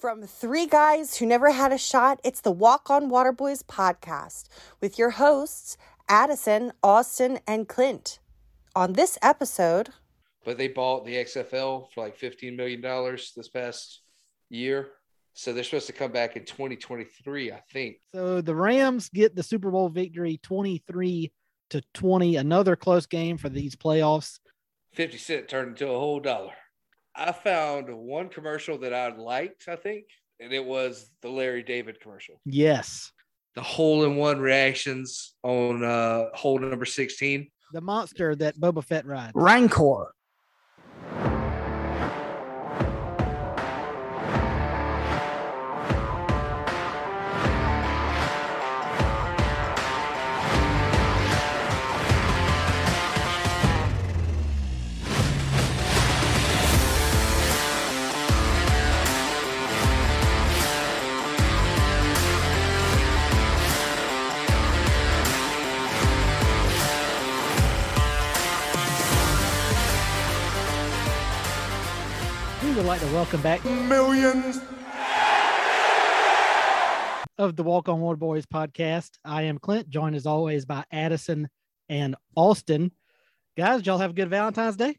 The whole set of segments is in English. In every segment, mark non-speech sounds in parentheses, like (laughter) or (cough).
From three guys who never had a shot, it's the Walk on Water Boys podcast with your hosts, Addison, Austin, and Clint. On this episode, but they bought the XFL for like $15 million this past year. So they're supposed to come back in 2023, I think. So the Rams get the Super Bowl victory 23 to 20, another close game for these playoffs. 50 cent turned into a whole dollar. I found one commercial that I liked, I think, and it was the Larry David commercial. Yes. The hole in one reactions on uh hole number 16. The monster that Boba Fett rides. Rancor. Like to welcome back millions of the Walk on Water Boys podcast. I am Clint, joined as always by Addison and Austin. Guys, y'all have a good Valentine's Day?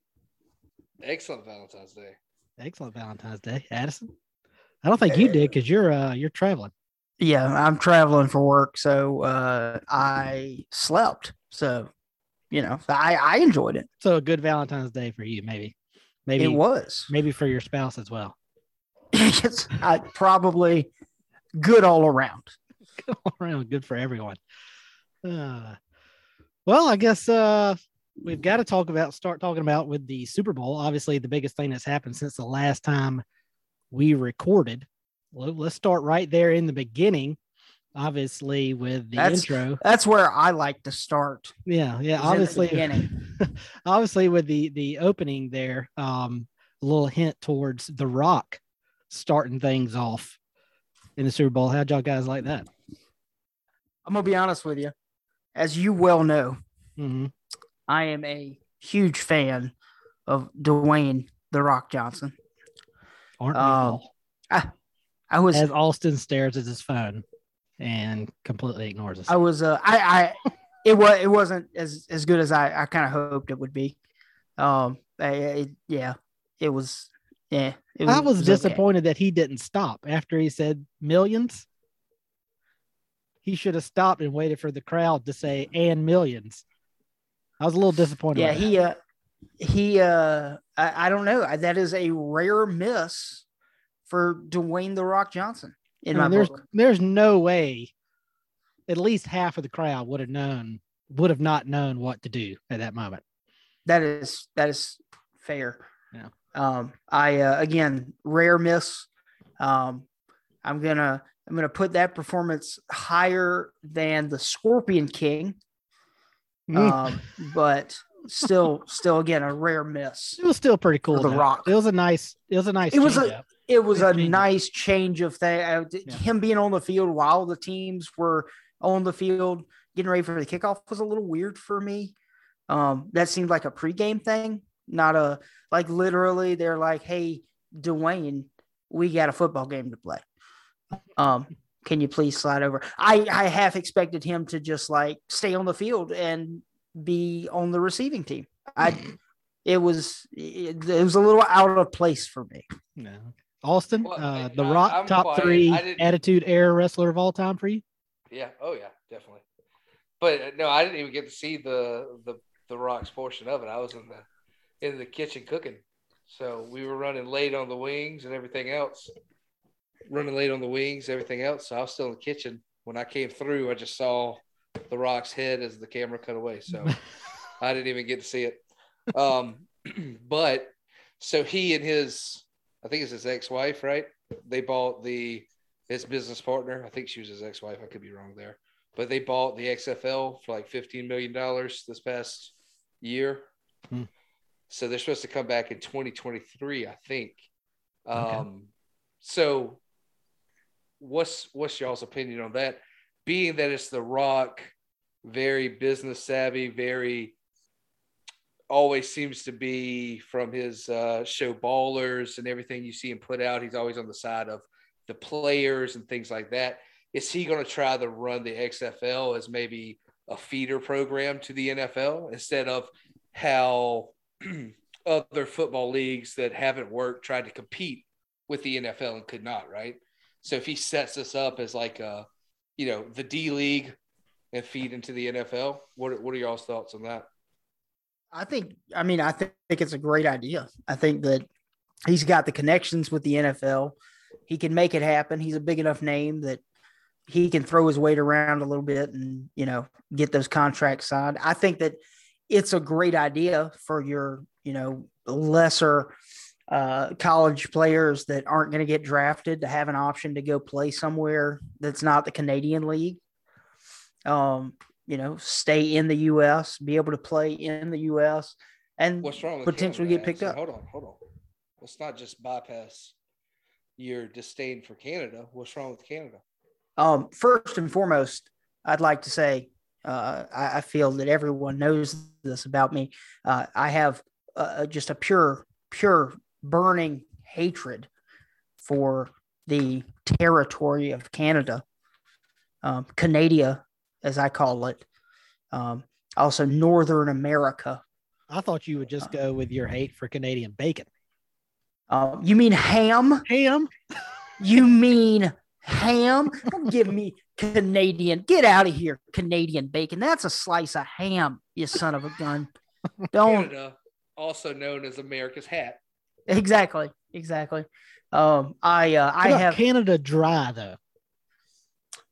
Excellent Valentine's Day. Excellent Valentine's Day, Addison. I don't think you did because you're uh you're traveling. Yeah, I'm traveling for work, so uh I slept. So you know, I I enjoyed it. So a good Valentine's Day for you, maybe. Maybe it was. Maybe for your spouse as well. (laughs) it's uh, probably good all around. (laughs) Good all around. Good for everyone. Uh, well, I guess uh, we've got to talk about, start talking about with the Super Bowl. Obviously, the biggest thing that's happened since the last time we recorded. Well, let's start right there in the beginning obviously with the that's, intro. that's where i like to start yeah yeah obviously (laughs) obviously with the the opening there um a little hint towards the rock starting things off in the super bowl. How'd y'all guys like that? I'm gonna be honest with you. As you well know mm-hmm. i am a huge fan of dwayne the rock johnson. Aren't we um, all? I, I was as austin stares at his phone and completely ignores us. I was uh I I it was it wasn't as as good as I I kind of hoped it would be. Um I, yeah, it was yeah. It was, I was, was disappointed okay. that he didn't stop after he said millions. He should have stopped and waited for the crowd to say and millions. I was a little disappointed. Yeah, he uh he uh I, I don't know. That is a rare miss for Dwayne the Rock Johnson in I mean, my there's book. there's no way at least half of the crowd would have known would have not known what to do at that moment. That is that is fair. Yeah. Um, I uh, again rare miss. Um, I'm gonna I'm gonna put that performance higher than the Scorpion King. Mm. Um, (laughs) but still still again a rare miss. It was still pretty cool. The Rock. It was a nice. It was a nice. It was a it was a nice change of thing. Uh, yeah. Him being on the field while the teams were on the field getting ready for the kickoff was a little weird for me. Um, that seemed like a pregame thing, not a like literally. They're like, "Hey, Dwayne, we got a football game to play. Um, can you please slide over?" I I half expected him to just like stay on the field and be on the receiving team. I (laughs) it was it, it was a little out of place for me. No. Austin, well, uh, the Rock I'm top quiet. three attitude era wrestler of all time for you? Yeah. Oh yeah, definitely. But uh, no, I didn't even get to see the the the Rock's portion of it. I was in the in the kitchen cooking, so we were running late on the wings and everything else. Running late on the wings, everything else. So I was still in the kitchen when I came through. I just saw the Rock's head as the camera cut away, so (laughs) I didn't even get to see it. Um, (clears throat) but so he and his I think it's his ex-wife, right? They bought the his business partner. I think she was his ex-wife. I could be wrong there, but they bought the XFL for like fifteen million dollars this past year. Hmm. So they're supposed to come back in 2023, I think. Okay. Um, so what's what's y'all's opinion on that? Being that it's The Rock, very business savvy, very always seems to be from his uh, show Ballers and everything you see him put out. He's always on the side of the players and things like that. Is he going to try to run the XFL as maybe a feeder program to the NFL instead of how (clears throat) other football leagues that haven't worked tried to compete with the NFL and could not, right? So if he sets this up as like a, you know, the D League and feed into the NFL, what what are y'all's thoughts on that? I think, I mean, I think it's a great idea. I think that he's got the connections with the NFL. He can make it happen. He's a big enough name that he can throw his weight around a little bit and, you know, get those contracts signed. I think that it's a great idea for your, you know, lesser uh, college players that aren't going to get drafted to have an option to go play somewhere that's not the Canadian League. Um, you know, stay in the U.S., be able to play in the U.S., and What's wrong with potentially Canada, get picked up. Hold on, hold on. Let's not just bypass your disdain for Canada. What's wrong with Canada? Um, first and foremost, I'd like to say uh, I, I feel that everyone knows this about me. Uh, I have uh, just a pure, pure burning hatred for the territory of Canada, um, Canada, as I call it. Um, also, Northern America. I thought you would just go with your hate for Canadian bacon. Um, you mean ham? Ham? You mean ham? Don't give me Canadian. Get out of here, Canadian bacon. That's a slice of ham, you son of a gun. (laughs) Don't Canada, also known as America's hat. exactly, exactly. Um, I uh, I have Canada Dry though.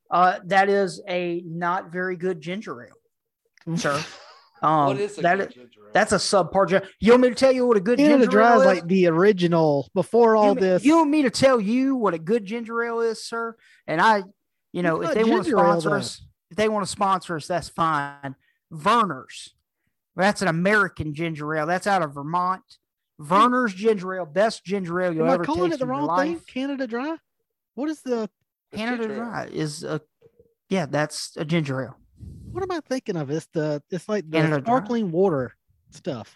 Uh, that is a not very good ginger ale, sir. (laughs) Um, what is a that good is- ginger ale? that's a subpar. gin- You want me to tell you what a good Canada ginger Dry ale is is? like the original before all you, mean- this. You want me to tell you what a good ginger ale is, sir? And I, you know, It's if they want to ginger ale, sponsor us, if they want to sponsor us, that's fine. Vernors, that's an American ginger ale. That's out of Vermont. Vernors ginger ale, best ginger ale you'll Am I calling it the in your wrong thing? Canada Dry? What is the It's Canada. Dry is a, yeah, that's a ginger ale. what am I thinking of? It's the it's like the Canada Dry. sparkling water stuff.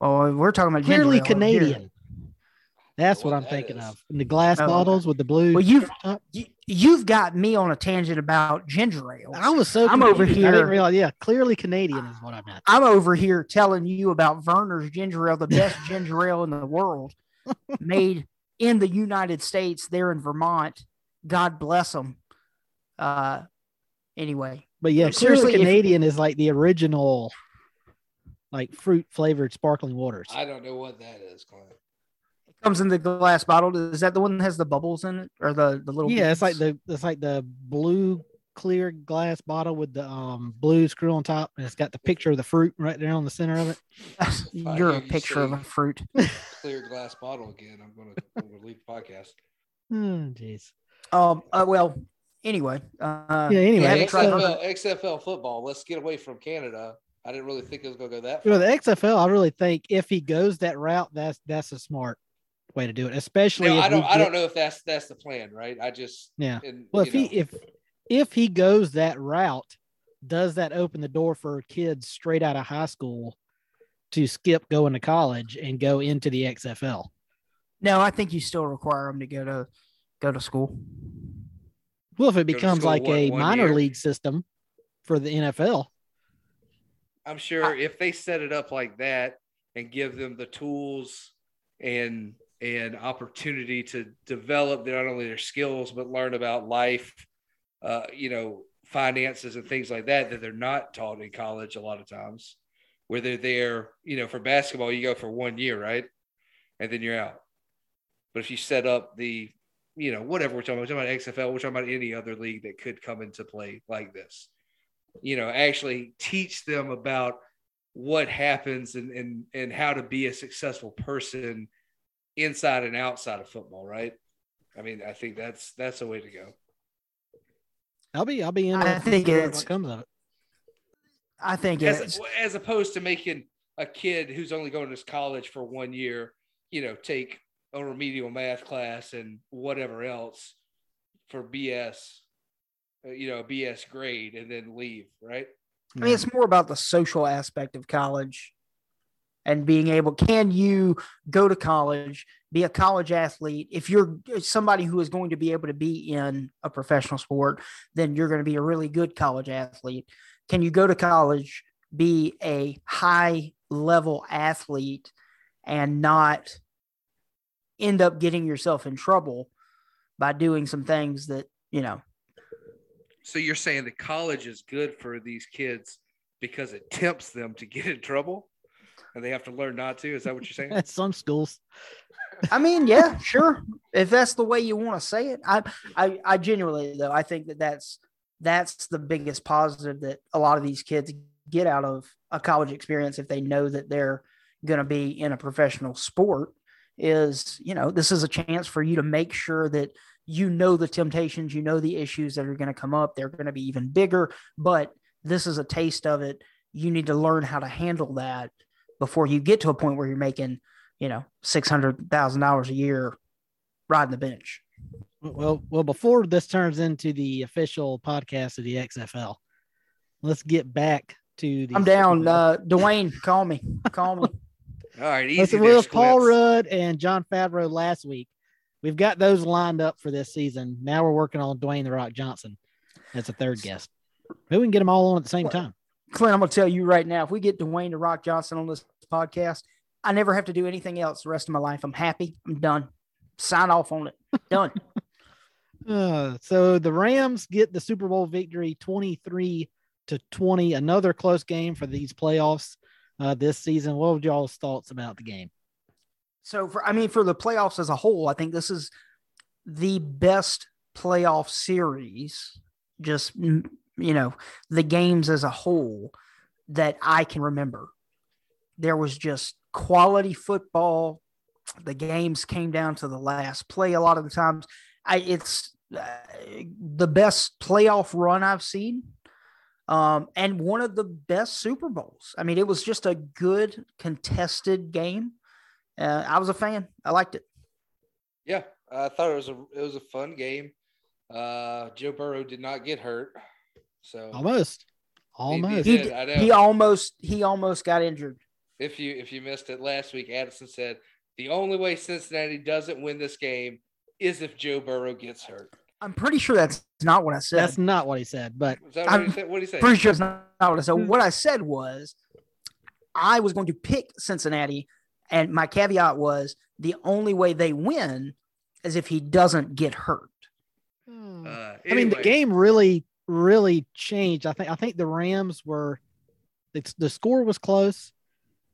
Oh, we're talking about ginger Clearly ale over here. Canadian. That's What what I'm that thinking is. of. And the glass Oh, bottles with the blue. Well, you've you, you've got me on a tangent about ginger ale. I was so I'm over confused. I here- didn't realize. Yeah, clearly Canadian is what I meant. I'm over here telling you about Vernors ginger ale, the best ginger ale in the world, (laughs) made in the United States, there in Vermont. God bless them. Uh, anyway, But yeah, Seriously, clearly if- Canadian is like the original, like fruit flavored sparkling waters. I don't know what that is, Clint. it comes in the glass bottle. Is that the one that has the bubbles in it, or the the little? yeah, it's like the it's like the blue clear glass bottle with the um blue screw on top, and it's got the picture of the fruit right there on the center of it. You're hear a you picture of a fruit. (laughs) Clear glass bottle again. I'm gonna, I'm gonna leave the podcast. Oh, jeez. Um. Uh, well. Anyway. Uh, Yeah, anyway, Yeah, haven't tried XFL, XFL football. Let's get away from Canada. I didn't really think it was gonna go that You know, the XFL, I really think if he goes that route, that's that's a smart way to do it. Especially No, if I don't. we I don't know if that's that's the plan, right? I just Yeah. and, Well, you if he if if he goes that route, does that open the door for kids straight out of high school to skip going to college and go into the XFL? No, I think you still require them to go to go to school. Well, if it becomes school, like what, a one minor year? league system for the NFL, I'm sure if they set it up like that and give them the tools and and opportunity to develop not only their skills but learn about life, uh, you know, finances and things like that that they're not taught in college a lot of times. Where they're there, you know, for basketball, you go for one year, right, and then you're out. But if you set up the, you know, whatever we're talking about, we're talking about XFL, we're talking about any other league that could come into play like this you know actually teach them about what happens and and and how to be a successful person inside and outside of football right i mean i think that's that's a way to go I'll be I'll be in. I think what it's- comes of it. I think it's as, as opposed to making a kid who's only going to college for one year you know take a remedial math class and whatever else for bs uh, you know bs grade and then leave right? I mean, it's more about the social aspect of college and being able can you go to college be a college athlete? If you're somebody who is going to be able to be in a professional sport then you're going to be a really good college athlete. Can you go to college be a high level athlete and not end up getting yourself in trouble by doing some things that you know so you're saying that college is good for these kids because it tempts them to get in trouble and they have to learn not to. Is that what you're saying? At (laughs) some schools. (laughs) I mean, yeah, sure. If that's the way you want to say it, I, I, I genuinely though, I think that that's that's the biggest positive that a lot of these kids get out of a college experience if they know that they're going to be in a professional sport is you know this is a chance for you to make sure that you know the temptations you know the issues that are going to come up they're going to be even bigger but this is a taste of it you need to learn how to handle that before you get to a point where you're making, you know, six hundred thousand dollars a year riding the bench. Well, well, before this turns into the official podcast of the XFL, let's get back to the. I'm down. Uh, Dwayne, call me. Call me. (laughs) All right, easy. Well, Paul Rudd and Jon Favreau last week. We've got those lined up for this season. Now we're working on Dwayne the Rock Johnson as a third guest. Maybe we can get them all on at the same time. Clint, I'm gonna tell you right now, if we get Dwayne the Rock Johnson on this podcast, I never have to do anything else the rest of my life. I'm happy. I'm done. Sign off on it. Done. (laughs) uh, so the Rams get the Super Bowl victory 23 to 20. Another close game for these playoffs uh, this season. What would y'all's thoughts about the game? So for I mean, for the playoffs as a whole, I think this is the best playoff series. Just you know, the games as a whole that I can remember. There was just quality football. The games came down to the last play a lot of the times. I, it's uh, the best playoff run I've seen. Um, and one of the best Super Bowls. I mean, it was just a good contested game. Uh, I was a fan. I liked it. Yeah, I thought it was a it was a fun game. Uh, Joe Burrow did not get hurt. So almost, almost. He, he, he almost he almost got injured. If you if you missed it last week, Addison said the only way Cincinnati doesn't win this game is if Joe Burrow gets hurt. I'm pretty sure that's not what I said. That's not what he said, but what I'm he what he say? Pretty sure it's not, not what I said. Hmm. what I said was I was going to pick Cincinnati, and my caveat was the only way they win is if he doesn't get hurt. Hmm. Uh, anyway. I mean, the game really really changed. I think I think the Rams were the, the score was close,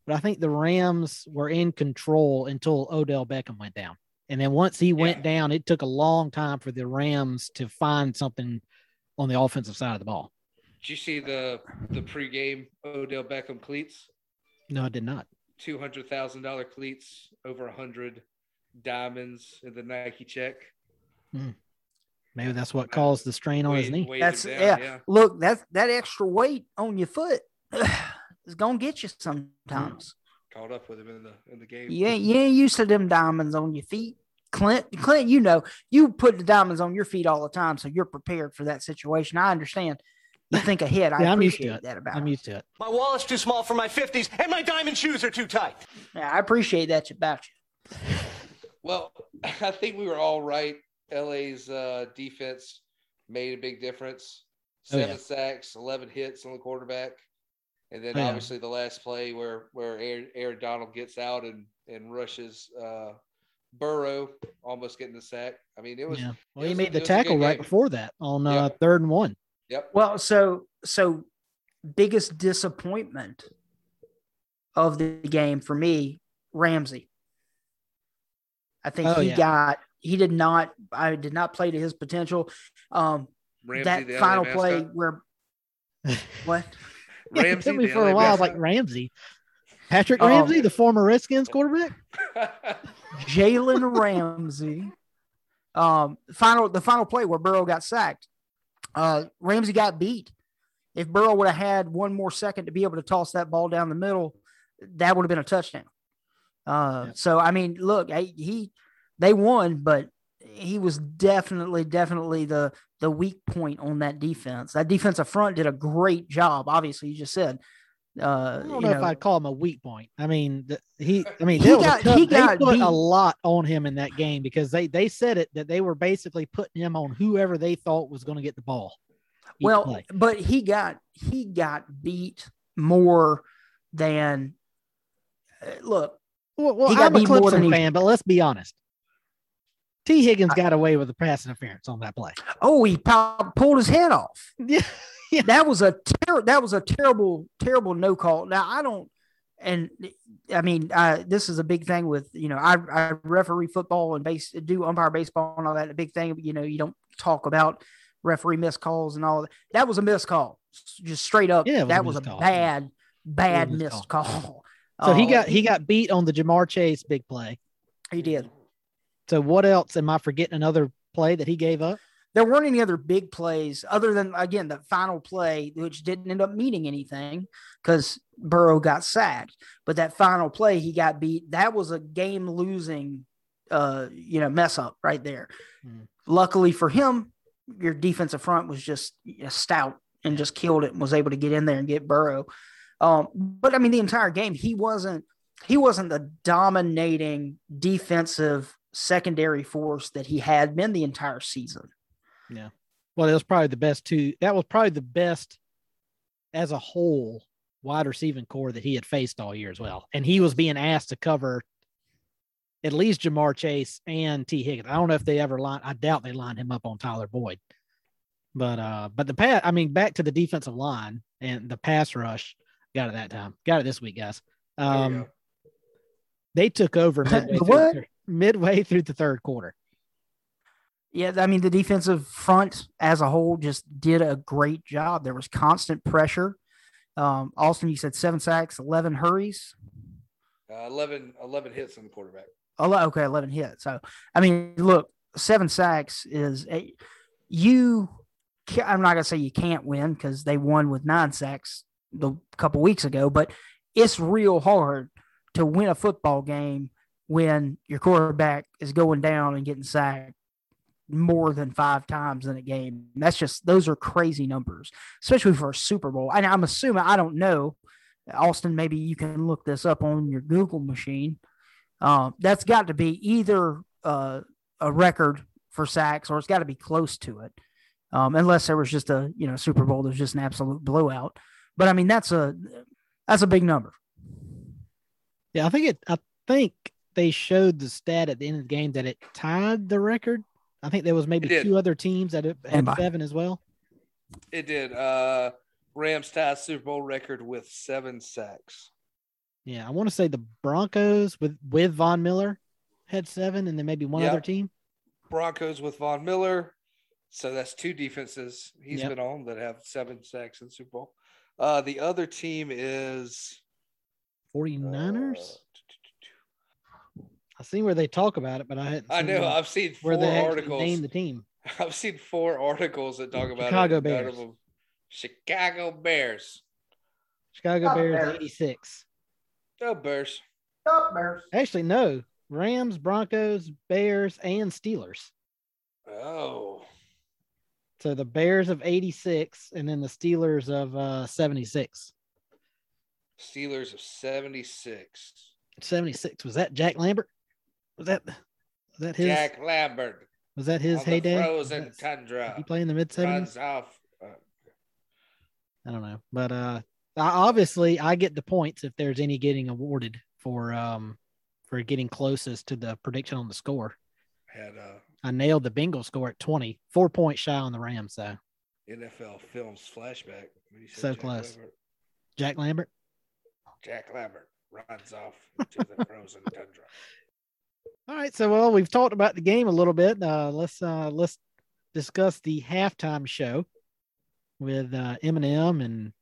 but I think the Rams were in control until Odell Beckham went down. And then once he went down, it took a long time for the Rams to find something on the offensive side of the ball. Did you see the the pregame Odell Beckham cleats? No, I did not. Two hundred thousand dollar cleats, over a hundred diamonds in the Nike check. Hmm. Maybe that's what caused the strain on his knee. That's down, yeah. yeah. Look, that that extra weight on your foot (sighs) is gonna get you sometimes. Caught up with him in the in the game. Yeah, you ain't used to them diamonds on your feet. Clint, Clint, you know, you put the diamonds on your feet all the time, so you're prepared for that situation. I understand. You think ahead. I (laughs) yeah, appreciate that about I'm used to it. My wallet's too small for my 50s, and my diamond shoes are too tight. Yeah, I appreciate that about you. (laughs) Well, (laughs) I think we were all right LA's uh, defense made a big difference. Seven oh, yeah. sacks, eleven hits on the quarterback, and then oh, obviously the last play where where Aaron, Aaron, Donald gets out and and rushes uh, Burrow, almost getting the sack. I mean, it was. Yeah. Well, he made the tackle right before that on uh, third and one. Yep. Well, so so biggest disappointment of the game for me, Ramsey. I think oh, he yeah. got he did not. I did not play to his potential. Um, Ramsey, that final play where (laughs) what? Ramsey took me for a while, like Ramsey, Patrick um, Ramsey, um, the former Redskins quarterback. Jalen Ramsey. Um, final the final play where Burrow got sacked. Uh, Ramsey got beat. If Burrow would have had one more second to be able to toss that ball down the middle, that would have been a touchdown. Uh, yeah. so I mean, look, I, he they won, but he was definitely, definitely the the weak point on that defense. That defensive front did a great job. Obviously, you just said Uh, I don't you know, if I'd call him a weak point. I mean, the, he. I mean, He there was got- tough- he they got put beat. a lot on him in that game because they they said it that they were basically putting him on whoever they thought was going to get the ball. well, play. but he got he got beat more than. uh, look, well, well he got I'm a beat more than Clemson he- fan, but let's be honest. Tee Higgins got away with a pass interference on that play. oh, he pow- pulled his head off. Yeah, that was a ter- that was a terrible terrible no call. Now I don't, and I mean I, this is a big thing with you know I, I referee football and base do umpire baseball and all that. A big thing you know you don't talk about referee missed calls and all that. That was a missed call, just straight up. Yeah, was a that was a call. bad bad missed missed call. so he Uh, got he got beat on the Ja'Marr Chase big play. he did. So what else? Am I forgetting another play that he gave up? There weren't any other big plays other than again the final play, which didn't end up meaning anything because Burrow got sacked. But that final play, he got beat. That was a game losing, uh, you know, mess up right there. Hmm. Luckily for him, your defensive front was just stout and just killed it and was able to get in there and get Burrow. Um, but I mean, the entire game, he wasn't he wasn't the dominating defensive secondary force that he had been the entire season. Well, it was probably the best two. That was probably the best as a whole wide receiving core that he had faced all year as well. And he was being asked to cover at least Ja'Marr Chase and Tee Higgins. I don't know if they ever line. I doubt they lined him up on Tyler Boyd. But uh, but the pass. I mean, back to the defensive line and the pass rush. Got it that time. Got it this week, guys. There we Um, go. they took over (laughs) midway, The through what? the, thir- midway through the third quarter. Yeah, I mean the defensive front as a whole just did a great job. There was constant pressure. Um, Austin, you said seven sacks, eleven hurries. Uh, 11, 11 hits on the quarterback. Oh, okay, eleven hits. So I mean, look, seven sacks is a, you. I'm not gonna say you can't win because they won with nine sacks the couple weeks ago, but it's real hard to win a football game when your quarterback is going down and getting sacked more than five times in a game. That's just those are crazy numbers, especially for a Super Bowl. And I'm assuming I don't know, Austin. Maybe you can look this up on your Google machine. Um, that's got to be either uh, a record for sacks or it's got to be close to it, um, unless there was just a you know Super Bowl was just an absolute blowout. But I mean that's a that's a big number. Yeah, I think it. I think they showed the stat at the end of the game that it tied the record. I think there was maybe two other teams that had And seven as well. It did. Uh, Rams tied Super Bowl record with seven sacks. Yeah, I want to say the Broncos with with Von Miller had seven, and then maybe one Yeah. other team. Broncos with Von Miller. So that's two defenses he's Yep. been on that have seven sacks in Super Bowl. Uh, the other team is 49ers. uh, I see where they talk about it, but I hadn't. I know. where- I've seen where four they actually articles. name the team. (laughs) I've seen four articles that talk about Chicago it. Bears. Chicago Bears. Chicago Bears Bears. eighty six. Oh, Bears. Actually, no. Rams, Broncos, Bears, and Steelers. Oh, So the Bears of eighty six, and then the Steelers of uh, seventy six. Steelers of 76. 76 was that Jack Lambert? Was that was that his Jack Lambert. was that his heyday? Frozen that- tundra. he play in the mid 70s? Runs off. Uh, I don't know, but uh, I, obviously I get the points if there's any getting awarded for um for getting closest to the prediction on the score. had uh, I nailed the Bengals score at 20, four points shy on the Rams. So NFL Films flashback. So Jack close. Lambert. Jack Lambert. Jack Lambert runs off into the (laughs) frozen tundra. All right, so well, we've talked about the game a little bit. Uh, let's uh, let's discuss the halftime show with uh, Eminem and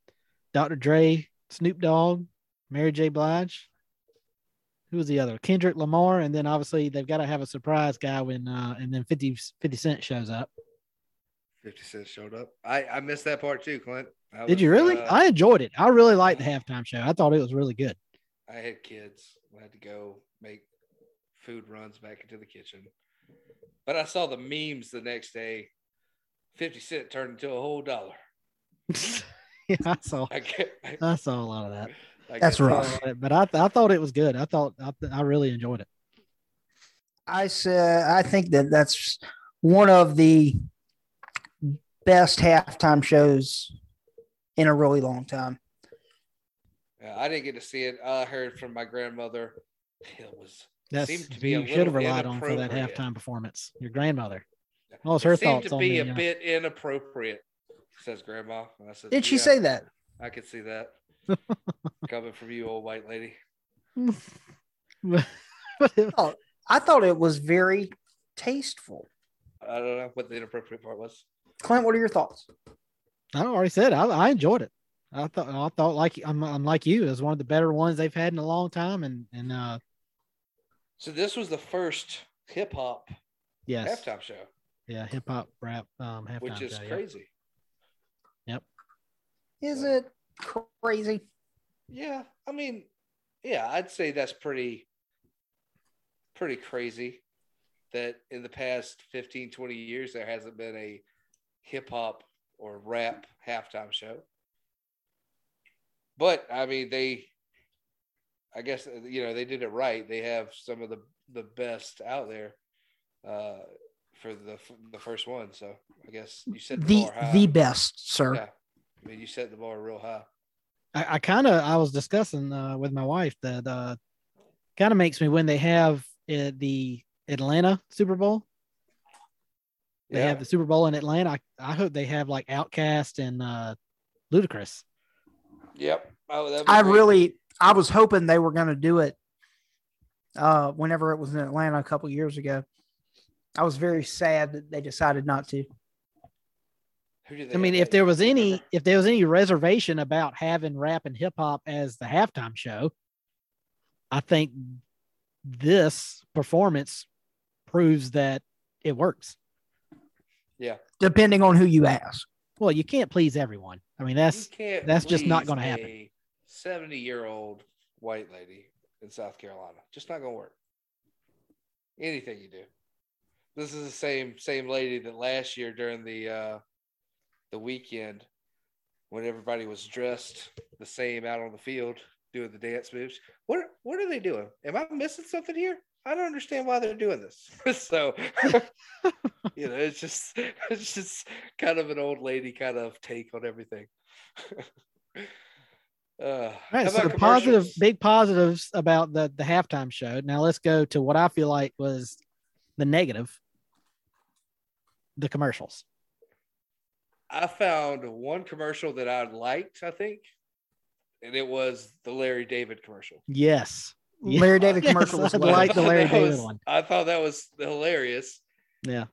Dr. Dre, Snoop Dogg, Mary J. Blige. Who was the other? Kendrick Lamar, and then obviously they've got to have a surprise guy when uh, and then 50, 50 Cent shows up. 50 Cent showed up. I, I missed that part too, Clint. I Did was, you really? uh, I enjoyed it. I really liked the halftime show. I thought it was really good. I had kids. I had to go make food runs back into the kitchen. But I saw the memes the next day. 50 Cent turned into a whole dollar. (laughs) yeah, I saw. I get, I saw a lot of that. I That's rough. that. But I, I thought it was good. I thought I, I really enjoyed it. I said I think that that's one of the best halftime shows in a really long time. Yeah, I didn't get to see it. I heard from my grandmother. It was That's Seemed to be a you should have relied on for that halftime performance. Your grandmother. What was it her seemed thoughts to on be the, a uh, bit inappropriate, says Grandma. And I said, Did she "Yeah, say that? I could see that (laughs) coming from you, old white lady. But (laughs) it- I thought it was very tasteful. I don't know what the inappropriate part was. Clint, what are your thoughts? I already said I, I enjoyed it. I thought I thought like I'm, I'm like you. It was one of the better ones they've had in a long time, and and uh So this was the first hip hop yes, halftime show, yeah, hip hop rap um halftime which is show, Yep. crazy. Is it crazy? Yeah, I mean, yeah, I'd say that's pretty pretty crazy that in the past 15 20 years there hasn't been a hip hop or rap halftime show. But I mean, they I guess you know, they did it right. They have some of the the best out there uh for the the first one, so I guess you set the, The bar the best, sir. yeah. I mean, you set the bar real high. I, I kind of I was discussing uh, with my wife that uh, kind of makes me when they have uh, the Atlanta Super Bowl. They Yeah. have the Super Bowl in Atlanta. I, I hope they have like OutKast and uh, Ludacris. Yep. Oh, I great. really I was hoping they were going to do it uh whenever it was in Atlanta a couple years ago. I was very sad that they decided not to. Who do they I mean, if there was any if there was any reservation about having rap and hip hop as the halftime show, I think this performance proves that it works. yeah, Depending on who you ask. Well, you can't please everyone. I mean, that's that's just not gonna happen. A Seventy-year-old white lady in South Carolina, just not gonna work. Anything you do, this is the same same lady that last year during the uh the Weeknd when everybody was dressed the same out on the field doing the dance moves. What what are they doing? Am I missing something here? I don't understand why they're doing this. (laughs) so (laughs) you know, it's just it's just kind of an old lady kind of take on everything. (laughs) uh, right. So the positive, big positives about the the halftime show. Now let's go to what I feel like was the negative. The commercials. I found one commercial that I liked, I think, and it was the Larry David commercial. Yes. Yeah. Larry David Yes, commercial was I'd like the Larry (laughs) David was- one. I thought that was hilarious. Yeah.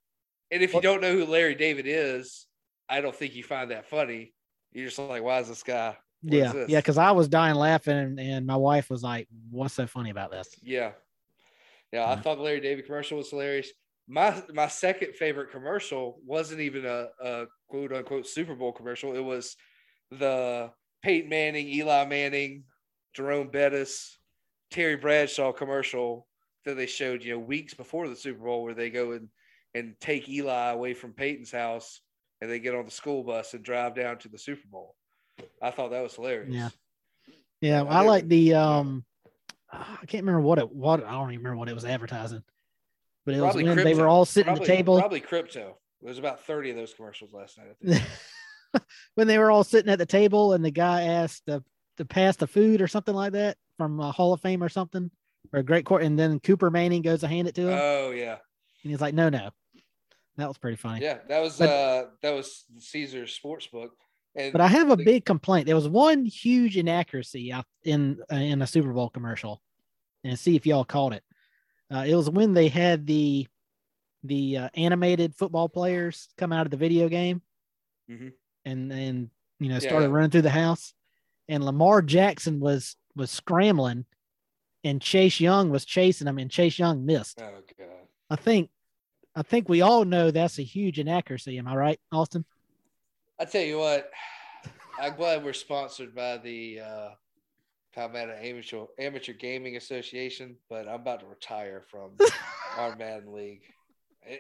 And if you don't know who Larry David is, I don't think you find that funny. You're just like, why is this guy? What yeah. Yeah. Because I was dying laughing, and, and my wife was like, "What's so funny about this?" Yeah. Yeah, I thought the Larry David commercial was hilarious. My my second favorite commercial wasn't even a, a quote unquote Super Bowl commercial. It was the Peyton Manning, Eli Manning, Jerome Bettis, Terry Bradshaw commercial that they showed, you know, weeks before the Super Bowl where they go and, and take Eli away from Peyton's house and they get on the school bus and drive down to the Super Bowl. I thought that was hilarious. Yeah. Yeah, I I like the um I can't remember what it what I don't even remember what it was advertising. But it Probably was when they were all sitting Probably, at the table. Probably crypto. There's about 30 of those commercials last night. I think. (laughs) when they were all sitting at the table and the guy asked to, to pass the food or something like that from a Hall of Fame or something or a great court, and then Cooper Manning goes to hand it to him, Oh yeah, and he's like, "No, no." That was pretty funny. yeah. That was But- uh that was Caesar's sportsbook. And But I have a the- big complaint. There was one huge inaccuracy in uh, in a Super Bowl commercial, and see if y'all caught it. Uh, it was when they had the the uh, animated football players come out of the video game, Mhm. and and you know Yeah, started yeah. running through the house, and Lamar Jackson was was scrambling, and Chase Young was chasing him, and Chase Young missed. Oh god. I think I think we all know that's a huge inaccuracy. Am I right, Austin? I tell you what, (sighs) I'm glad we're sponsored by the uh Palmetto Amateur Amateur Gaming Association, but I'm about to retire from (laughs) our Madden League. Eh,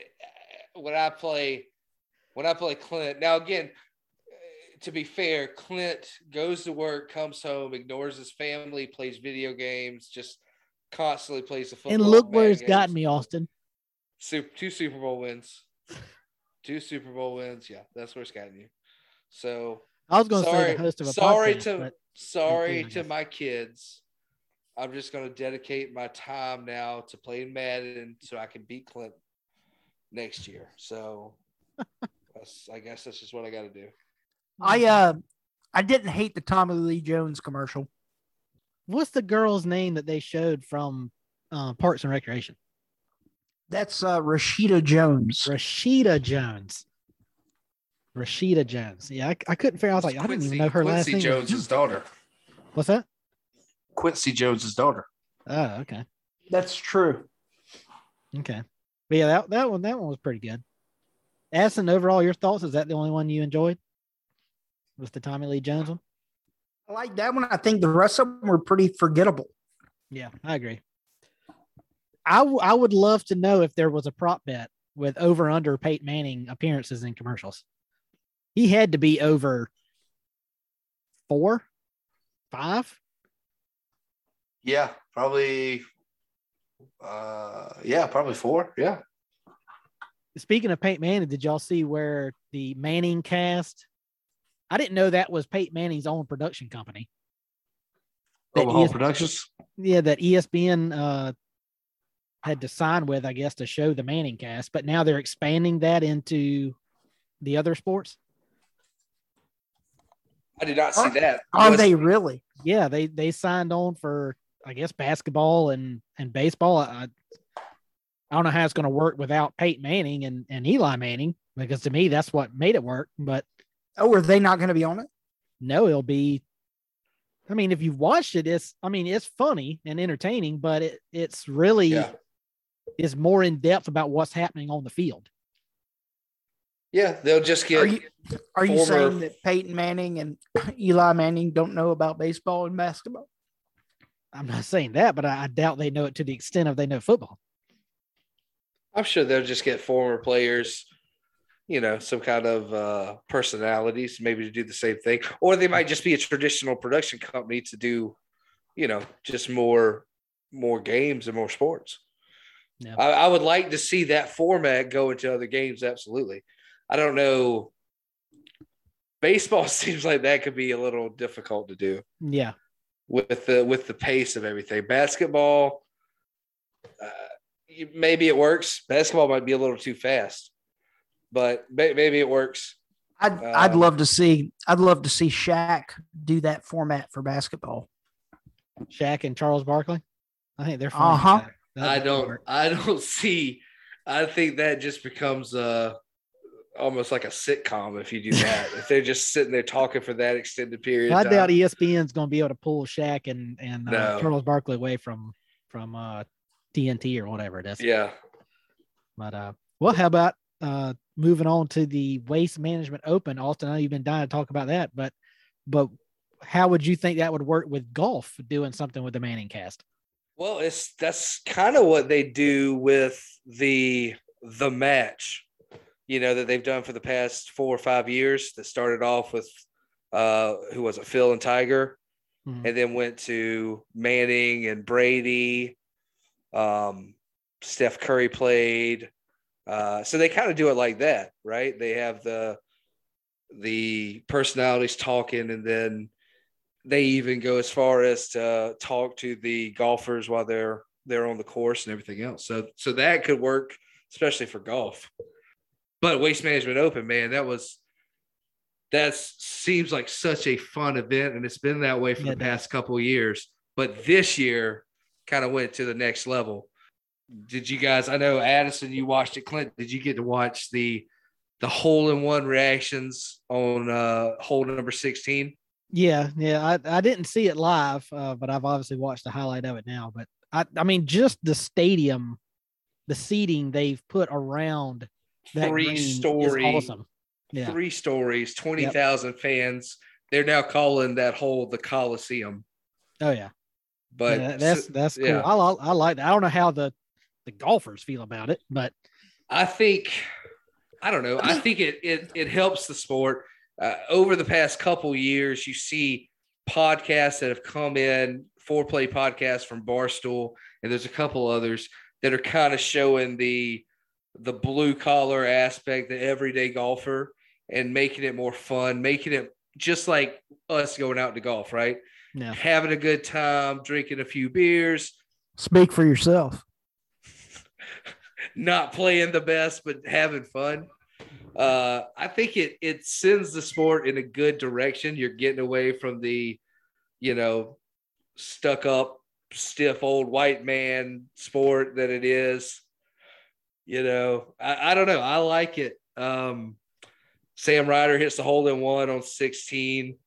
When I play, when I play Clint, now again, eh, to be fair, Clint goes to work, comes home, ignores his family, plays video games, just constantly plays the football. And look where it's games. gotten me, Austin. Super, two Super Bowl wins. two Super Bowl wins. Yeah, that's where it's gotten you. So I was going to say sorry, the host of a sorry podcast, to sorry to my kids. I'm just going to dedicate my time now to playing Madden so I can beat Clint next year. So (laughs) that's, I guess that's just what I got to do. I uh I didn't hate the Tommy Lee Jones commercial. what's the girl's name that they showed from uh, Parks and Recreation? That's uh Rashida Jones. Rashida Jones. Rashida Jones. Yeah, I, I couldn't figure. I was like, I didn't even know her last name. was Jones's daughter. What's that? Quincy Jones's daughter. Oh, okay, That's true. okay. But yeah, that that one that one was pretty good. Addison, overall, your thoughts? Is that the only one you enjoyed? Was the Tommy Lee Jones one? I like that one. I think the rest of them were pretty forgettable. Yeah, I agree. I, w- I would love to know if there was a prop bet with over under Peyton Manning appearances in commercials. He had to be over four, five. Yeah, probably. Uh, yeah, probably four. Yeah. Speaking of Peyton Manning, did y'all see where the Manning cast? I didn't know that was Peyton Manning's own production company. That ES Productions. yeah, that ESPN uh, had to sign with, I guess, to show the Manning cast, but now they're expanding that into the other sports. I did not see that. Are Was- they really? Yeah, they they signed on for I guess basketball and and baseball. I, I don't know how it's going to work without Peyton Manning and and Eli Manning because to me that's what made it work. But Oh, are they not going to be on it? no, it'll be. I mean, if you've watched it, it's I mean it's funny and entertaining, but it it's really Yeah. is more in depth about what's happening on the field. Yeah, they'll just get. Are you are you former- saying that Peyton Manning and (clears throat) Eli Manning don't know about baseball and basketball? I'm not saying that, but I, I doubt they know it to the extent of they know football. I'm sure they'll just get former players, you know, some kind of uh, personalities, maybe to do the same thing, or they might just be a traditional production company to do, you know, just more, more games and more sports. Yeah. I, I would like to see that format go into other games. Absolutely. I don't know. Baseball (laughs) seems like that could be a little difficult to do Yeah, with the with the pace of everything. Basketball, uh, maybe it works. Basketball might be a little too fast, but may, maybe it works. I'd I'd Um, love to see I'd love to see Shaq do that format for basketball. Shaq and Charles Barkley. I think they're funny. Uh-huh. That- that I don't. work. I don't (laughs) see. I think that just becomes uh almost like a sitcom if you do that. if they're just sitting there talking for that extended period. I doubt. ESPN's going to be able to pull Shaq and and uh, No. Charles Barkley away from from uh, TNT or whatever it is. Yeah. But uh, well, how about uh, moving on to the Waste Management Open? Austin, I know you've been dying to talk about that, but but how would you think that would work with golf doing something with the Manning cast? Well, it's that's kind of what they do with the the match, you know, that they've done for the past four or five years. That started off with uh who was it, Phil and Tiger, Mhm. and then went to Manning and Brady. Um, Steph Curry played. Uh, so they kind of do it like that, right? They have the the personalities talking, and then they even go as far as to talk to the golfers while they're they're on the course and everything else. So so that could work, especially for golf. But Waste Management Open, man, that was that seems like such a fun event, and it's been that way for Yeah, the past couple of years. But this year, kind of went to the next level. Did you guys? I know Addison, you watched it. Clint, did you get to watch the the hole in one reactions on uh hole number sixteen? Yeah, yeah. I, I didn't see it live, uh, but I've obviously watched the highlight of it now. But I, I mean, just the stadium, the seating they've put around that Three story awesome. Yeah, three stories, 20,000 fans. They're now calling that hole the Coliseum. oh yeah. But Yeah, that's that's cool. yeah. I, li- I like that. I don't know how the the golfers feel about it, but I think, I don't know. I think it, it, it helps the sport. uh, over the past couple years, you see podcasts that have come in, Fore Play podcasts from Barstool, and there's a couple others that are kind of showing the the blue collar aspect, the everyday golfer, and making it more fun, making it just like us going out to golf, right? Yeah. Having a good time, drinking a few beers, Speak for yourself. (laughs) not playing the best, but having fun. Uh, I think it it sends the sport in a good direction. You're getting away from the, you know, stuck up, stiff old white man sport that it is. You know, I, I don't know. I like it. Um, Sam Ryder hits the hole in one on 16,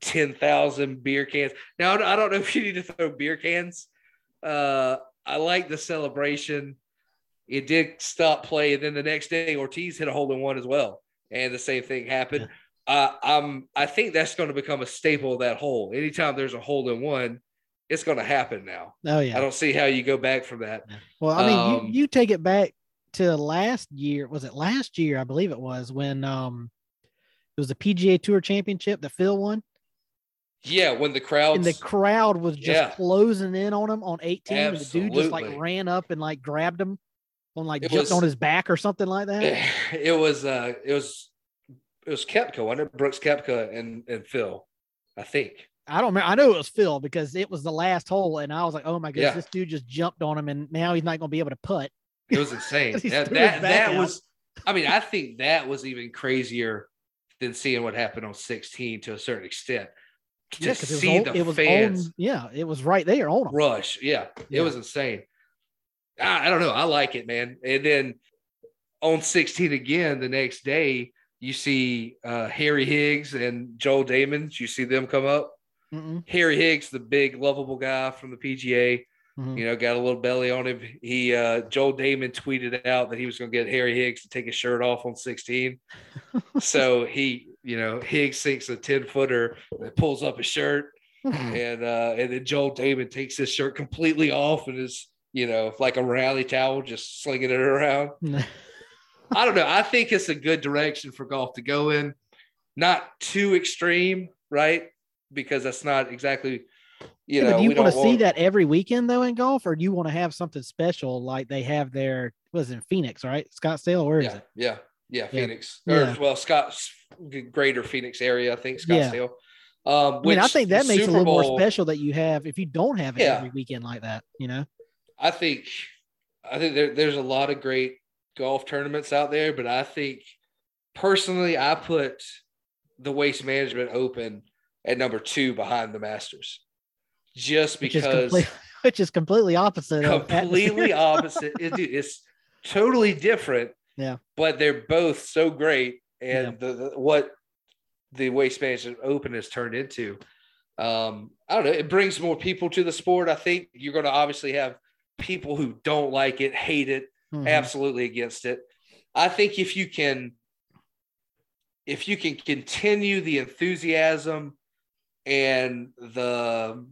10,000 beer cans. Now, I don't know if you need to throw beer cans. Uh, I like the celebration it did stop play. And then the next day, Ortiz hit a hole in one as well. And the same thing happened. Uh, I'm, I think that's going to become a staple of that hole. Anytime there's a hole in one, it's going to happen now. Oh yeah. I don't see how you go back from that. Well, I mean, Um, you, you take it back to last year. Was it last year? I believe it was when um it was the PGA Tour Championship that Phil won, Yeah, when the crowd and the crowd was just Yeah. closing in on him on 18. And the dude just like ran up and like grabbed him on like It jumped was- on his back or something like that. (laughs) it was uh it was it was Koepka, it? Brooks Koepka and and Phil, I think. I don't remember. I know it was Phil because it was the last hole, and I was like, "Oh my goodness, Yeah. this dude just jumped on him, and now he's not going to be able to putt." It was insane. (laughs) That that, that was I mean, I think that was even crazier than seeing what happened on 16 to a certain extent. To Yeah, was see on- the it was fans on. Yeah, it was right there on him. rush. Yeah, Yeah. it was insane. I, I don't know. I like it, man. And then on 16 again, the next day, you see uh, Harry Higgs and Joel Dahmen. You see them come up. Mm-mm. Harry Higgs, the big, lovable guy from the PGA, Mhm. you know, got a little belly on him. He, uh, Joel Dahmen tweeted out that he was going to get Harry Higgs to take his shirt off on 16. (laughs) so he, you know, Higgs sinks a 10 footer that pulls up his shirt (laughs) and uh and then Joel Dahmen takes his shirt completely off and is you know like a rally towel just slinging it around. (laughs) I don't know. I think it's a good direction for golf to go in. Not too extreme, right? Because that's not exactly you Yeah, know. do you want to see that every weekend though in golf, or do you want to have something special like they have there? Was in Phoenix, right? Scottsdale, where is Yeah, it? yeah, yeah. Phoenix Yeah. or well, Scott's greater Phoenix area. I think. Scottsdale. Um, I mean, I think that makes it a Super little more special that you have if you don't have it every weekend like that. You know, I think I think there, there's a lot of great golf tournaments out there, but I think personally I put the Waste Management Open at number two behind the Masters, just which is because complete, (laughs) which is completely opposite. (laughs) completely opposite. It- dude, it's totally different. Yeah. but they're both so great, and Yeah. the, the what the Waste Management Open has turned into. Um, I don't know. It brings more people to the sport. I think you're going to obviously have people who don't like it, hate it, Mhm. absolutely against it. I think if you can, if you can continue the enthusiasm and the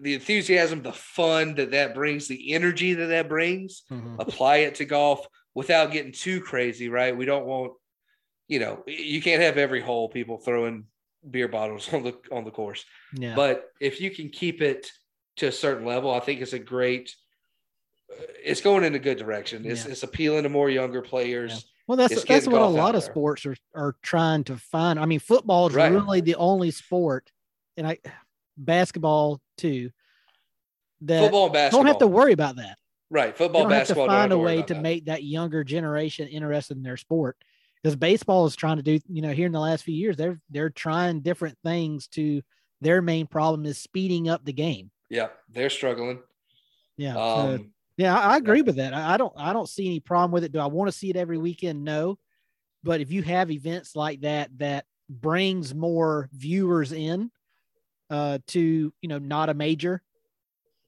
the enthusiasm, the fun that that brings, the energy that that brings, Mhm. apply it to golf without getting too crazy, right? We don't want, you know, you can't have every hole people throwing beer bottles (laughs) on the on the course. Yeah. But if you can keep it to a certain level, I think it's a great. It's going in a good direction. It's, Yeah. it's appealing to more younger players. Well, that's that's what a lot of there. sports are are trying to find. I mean, football is Right. really the only sport, and I basketball too. That Football and basketball. don't have to worry about that. right. They Football, don't have to basketball. don't find a way to that. make that younger generation interested in their sport. Because baseball is trying to do, you know, here in the last few years, they're they're trying different things to. Their main problem is speeding up the game. Yeah, they're struggling. Yeah, so- Um, Yeah, I I agree with that. I I don't I don't see any problem with it. Do I want to see it every weekend? No. But if you have events like that that brings more viewers in uh to, you know, not a major,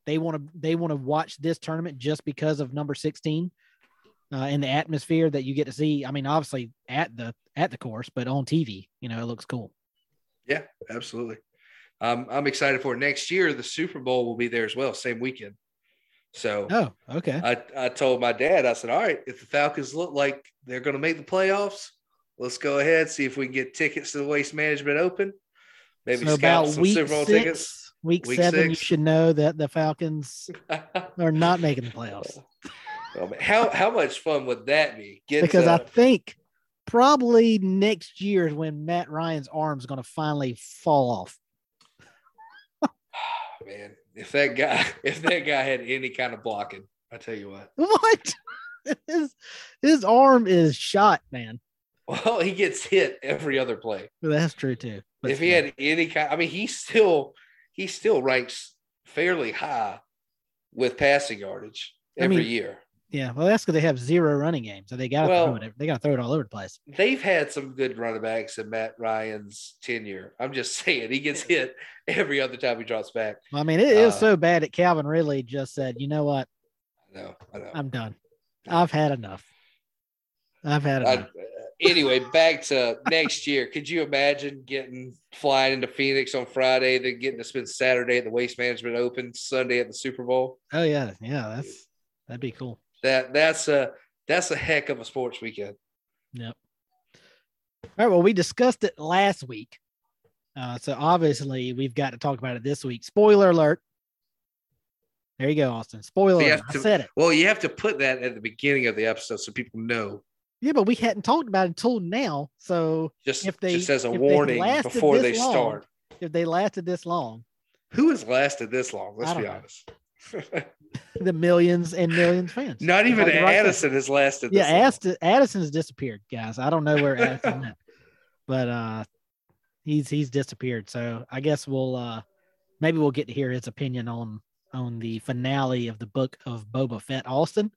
they want to they want to watch this tournament just because of number 16 uh and the atmosphere that you get to see. I mean, obviously at the at the course, but on TV, you know, it looks cool. yeah, absolutely. Um, I'm excited for it. Next year. The Super Bowl will be there as well, same weekend. So Oh, okay. I, I told my dad, I said, all right, if the Falcons look like they're going to make the playoffs, let's go ahead see if we can get tickets to the Waste Management Open. Maybe so about some week Super Bowl six, tickets. week, Week seven, you should know that the Falcons (laughs) are not making the playoffs Oh. How how much fun would that be? Get because to, I think probably next year is when Matt Ryan's arm's going to finally fall off. (sighs) man, if that guy (laughs) if that guy had any kind of blocking, I tell you what. What? (laughs) his his arm is shot, man. Well, he gets hit every other play. That's true too. But if he had any kind, I mean, he still he still ranks fairly high with passing yardage I every mean, year. yeah, well, that's because they have zero running game, so they got to Well- throw it. They got to throw it all over the place. They've had some good running backs in Matt Ryan's tenure. I'm just (laughs) saying he gets hit every other time he drops back. Well, I mean, it is Uh, so bad that Calvin really just said, "You know what? I know, I know. I'm done. I've had enough. I've had I- enough." Anyway, back to next year. Could you imagine getting flying into Phoenix on Friday, then getting to spend Saturday at the Waste Management Open, Sunday at the Super Bowl? oh yeah, yeah, that's that'd be cool. That that's a that's a heck of a sports weekend. Yep. All right. Well, we discussed it last week. Uh, so obviously we've got to talk about it this week. Spoiler alert. There you go, Austin. Spoiler So have I to- said it. Well, you have to put that at the beginning of the episode so people know. Yeah, but we hadn't talked about it until now. So Just If they- just as a warning before they long, start. if they lasted this long, Who has lasted this long? Let's be know. honest. (laughs) the millions and millions fans. (laughs) Not even Like. Addison has lasted. Yeah, this long. Addison, has disappeared, guys. I don't know where (laughs) Addison went, but uh, he's he's disappeared. So I guess we'll uh, maybe we'll get to hear his opinion on on the finale of the book of Boba Fett. Austin.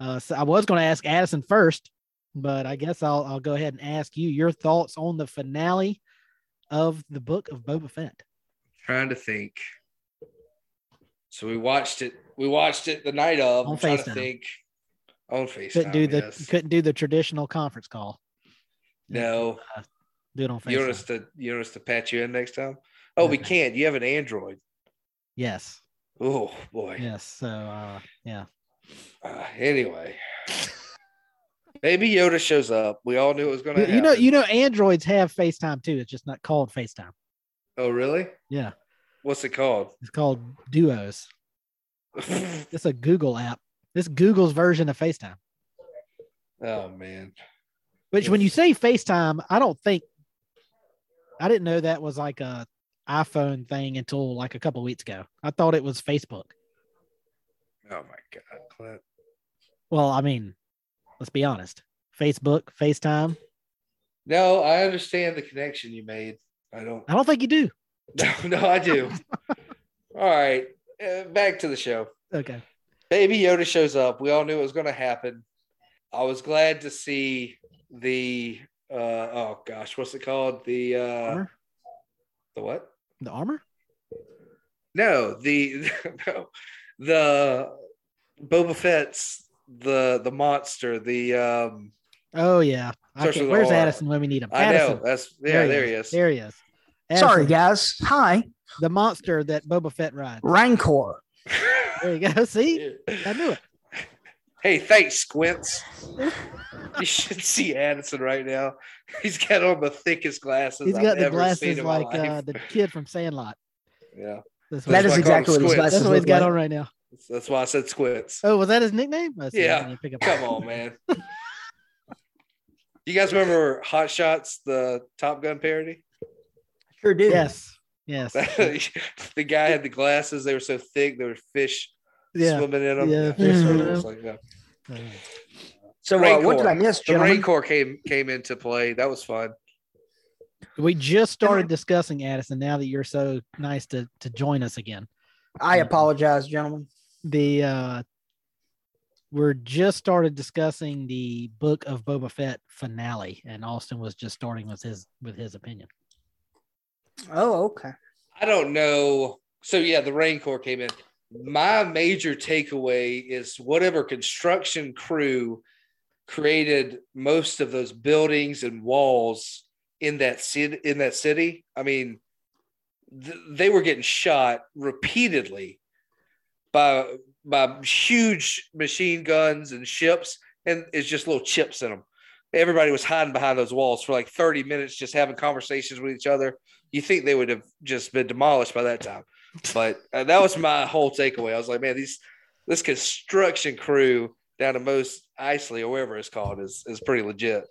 Uh, so I was going to ask Addison first, but I guess I'll I'll go ahead and ask you your thoughts on the finale of the book of Boba Fett. Trying to think. So we watched it. We watched it the night of. On I'm trying to FaceTime. think. On FaceTime. Couldn't do the yes. couldn't do the traditional conference call. No. Do it on FaceTime. You want us to you want us to patch you in next time? Oh, we can't. You have an Android. Yes. Oh boy. Yes. So uh, yeah. Uh, anyway. Maybe Yoda shows up. We all knew it was going to You, happen. you know, you know, androids have FaceTime too. It's just not called FaceTime. Oh, really? Yeah, What's it called? it's called Duos. (laughs) It's a Google app. It's Google's version of FaceTime. oh man. Which, when you say FaceTime, I don't think I didn't know that was like a iPhone thing until like a couple weeks ago. I thought it was Facebook. Oh my God, Clint. Well, I mean, let's be honest. Facebook, FaceTime. No, I understand the connection you made. I don't. I don't think you do. (laughs) No, no, I do. all right, uh, back to the show. Okay. Baby Yoda shows up. We all knew it was going to happen. I was glad to see the. Uh, oh gosh, what's it called? The uh, Armor? the what? The armor? No, the (laughs) no, the Boba Fett's the the monster. The um, Oh yeah. I Starts can't, with where's Addison when we need him? I Addison. know that's yeah. There, he is. There he is. Sorry, guys. Hi, The monster that Boba Fett rides. Rancor. There you go. (laughs) See, I knew it. (laughs) Hey, thanks, Squints. (laughs) you should see Addison right now. He's got on the thickest glasses. He's I've got the ever glasses like uh, the kid from Sandlot. yeah, That's what, That's is why I call him exactly what his glasses that's what he's look got like. on right now. That's why I said Squints. Oh, was that his nickname? Let's see, Yeah. let Pick up Come on, man. you guys remember Hot Shots, the Top Gun parody? Sure do. Yes. Yes. (laughs) the guy had the glasses. They were so thick. There were fish Yeah. swimming in them. Yeah, fish It swimming in was 'em. like, yeah. So uh, what did I miss, The gentlemen? Rancor came came into play. That was fun. We just started discussing Addison. Now that you're so nice to to join us again, I apologize, gentlemen. The uh we're just started discussing the book of Boba Fett finale, and Austin was just starting with his with his opinion. Oh, okay. I don't know. So yeah, the Rancor came in. My major takeaway is whatever construction crew created most of those buildings and walls in that city. In that city, I mean, th- they were getting shot repeatedly by by huge machine guns and ships, and it's just little chips in them. everybody was hiding behind those walls for like 30 minutes, just having conversations with each other. You think they would have just been demolished by that time. But uh, that was my whole takeaway. I was like, man, these this construction crew down to Mos Eisley or wherever it's called is is pretty legit.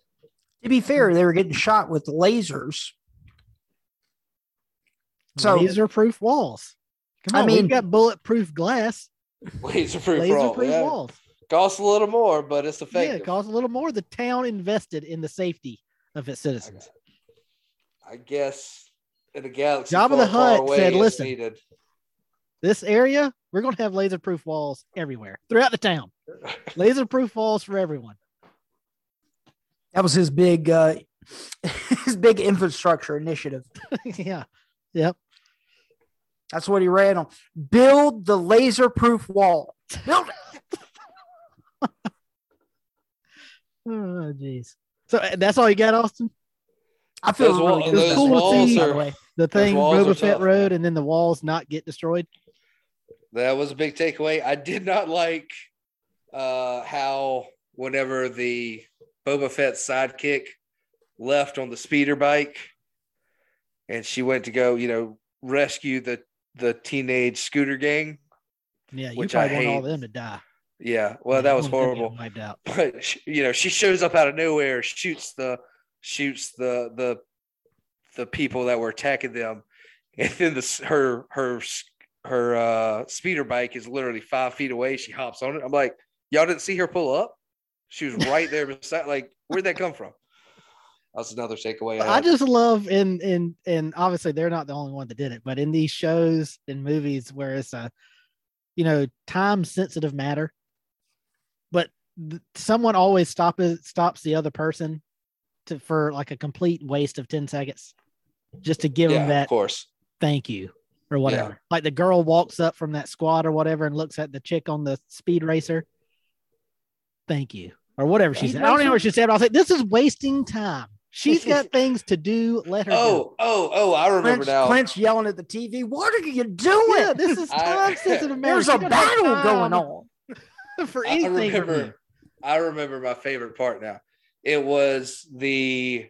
To be fair, they were getting shot with lasers. So- laser proof walls. Come I on, mean- we've got bulletproof glass, Laser proof laser proof yeah. walls. Costs a little more, but it's Yeah, effective. it costs a little more. The town invested in the safety of its citizens. I guess in a galaxy Job far, the far Hutt away, said, "Listen." needed. This area, we're going to have laser proof walls everywhere throughout the town. Laser proof walls for everyone. That was his big uh (laughs) his big infrastructure initiative. (laughs) yeah. Yep. That's what he ran on. Build the laser proof wall. Build it. (laughs) Oh, jeez. So uh, that's all you got, Austin? I feel Those really wall- good. those about walls that, by the way. The thing, walls Boba Fett tough, Road, and then the walls not get destroyed. That was a big takeaway. I did not like uh, how whenever the Boba Fett sidekick left on the speeder bike, and she went to go, you know, rescue the the teenage scooter gang. Yeah, you Which I probably want all hate. them to die. Yeah, well, Yeah, that was want them to get horrible. Wiped out. (laughs) But she- you know, she shows up out of nowhere, shoots the shoots the the the people that were attacking them, (laughs) and then the her her her uh, speeder bike is literally five feet away. She hops on it. I'm like, y'all didn't see her pull up? She was right there beside. Like, where'd that come from? That's another takeaway. I had. just love in in and obviously they're not the only one that did it, but in these shows and movies where it's a you know time sensitive matter, but th- someone always stop stops the other person to for like a complete waste of ten seconds, just to give yeah, them that of course. thank you or whatever. Like the girl walks up from that squad or whatever and looks at the chick on the speed racer. Thank you. Or whatever she said. I don't know what she said, but I was like, this is wasting time. She's got (laughs) things to do. Let her Oh, oh, oh! I remember Clint's, now. Clint's yelling at the TV. What are you doing? Yeah, this is (laughs) I- time sensitive. There's a battle going on. (laughs) for I anything. you. remember. I remember my favorite part now. It was the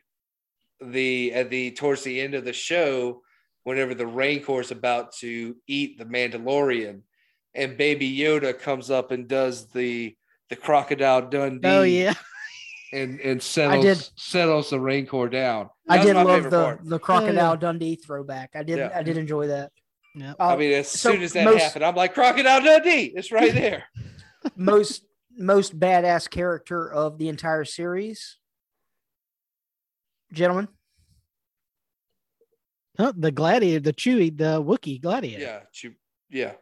the at the towards the end of the show, whenever the Rancor is about to eat the Mandalorian, and Baby Yoda comes up and does the the crocodile Dundee. Oh yeah. And and settles did- settles the Rancor down. I That was did love the part. the crocodile Dundee throwback. I did Yeah. I did enjoy that. Yeah. Uh, I mean, as so soon as that most- happened, I'm like Crocodile Dundee. It's right (laughs) there. most most badass character of the entire series, gentlemen. Huh, the gladiator, the Chewy, the Wookiee gladiator. yeah, you, yeah,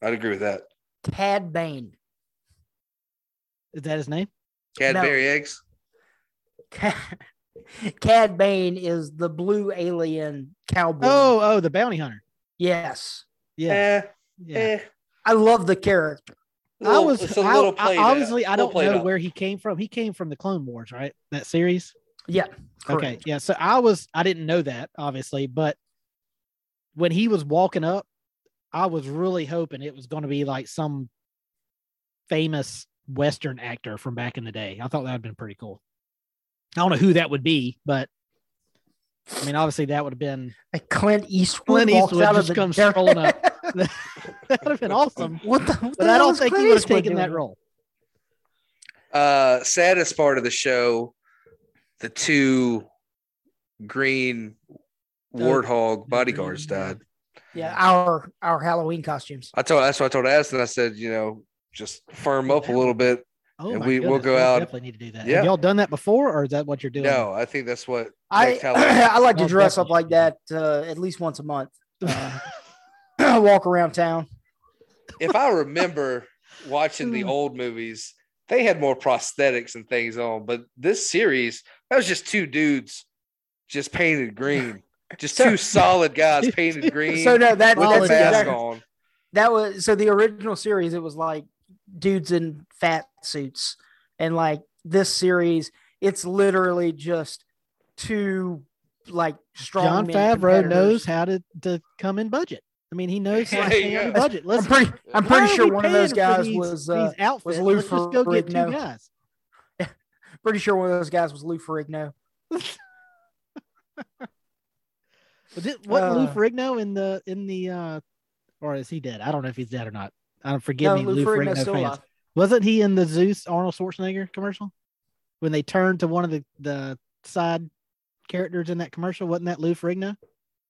I'd agree with that. Tad Bane. Is that his name? Cadbury eggs. Cad, Cad Bane is the blue alien cowboy. Oh, oh, the bounty hunter. yes, Yeah. Eh, yeah. eh. I love the character. I was it's little I- obviously out, I don't know out. where he came from. He came from the Clone Wars, right? That series. Yeah. Okay, yeah. So I was I didn't know that obviously, but when he was walking up, I was really hoping it was going to be like some famous Western actor from back in the day. I thought that would have been pretty cool. I don't know who that would be, but I mean, obviously that would have been Like Clint Eastwood. Clint walks Eastwood out just comes dirt. strolling up. (laughs) (laughs) that would have been awesome. what the? what But the I don't is think he Clint would have Eastwood taken that role. Uh, saddest part of the show, the two green warthog bodyguards died. Yeah, our our Halloween costumes. I told that's what I told Aston. I said, you know, just firm up a little bit. Oh, And we- we'll go we out- Definitely need to do that. Yeah. Have y'all done that before, or is that what you're doing? No, I think that's what I. (clears throat) I like to Oh, dress up like that uh, at least once a month. (laughs) Uh, (clears throat) walk around town. if I remember watching the (laughs) old movies, they had more prosthetics and things on, but this series that was just two dudes just painted green, (laughs) just two solid guys painted green. So no, that Well, with that's a mask exactly, on. that was so the original series. It was like dudes in fat suits, and like this series, it's literally just two like strong. Jon Favreau knows how to, to come in budget. I mean, he knows how to There you stay on budget. I'm pretty. I'm pretty sure one of those guys these- was uh, these outfits. Lou Let's just go get two guys. (laughs) Pretty sure one of those guys was Lou Ferrigno. Was it what Lou Uh, Ferrigno in the in the uh or is he dead? I don't know if he's dead or not. I don't forgive No, me, Lou Lou Ferrigno's Ferrigno fans. Wasn't he in the Zeus Arnold Schwarzenegger commercial? When they turned to one of the the side characters in that commercial, wasn't that Lou Ferrigno?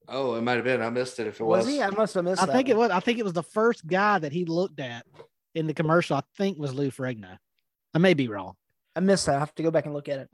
Oh, it might have been. I missed it if it Was was. he? I must have missed I that think it was. I think it was the first guy that he looked at in the commercial. I think was Lou Ferrigno. I may be wrong. I missed that. I have to go back and look at it.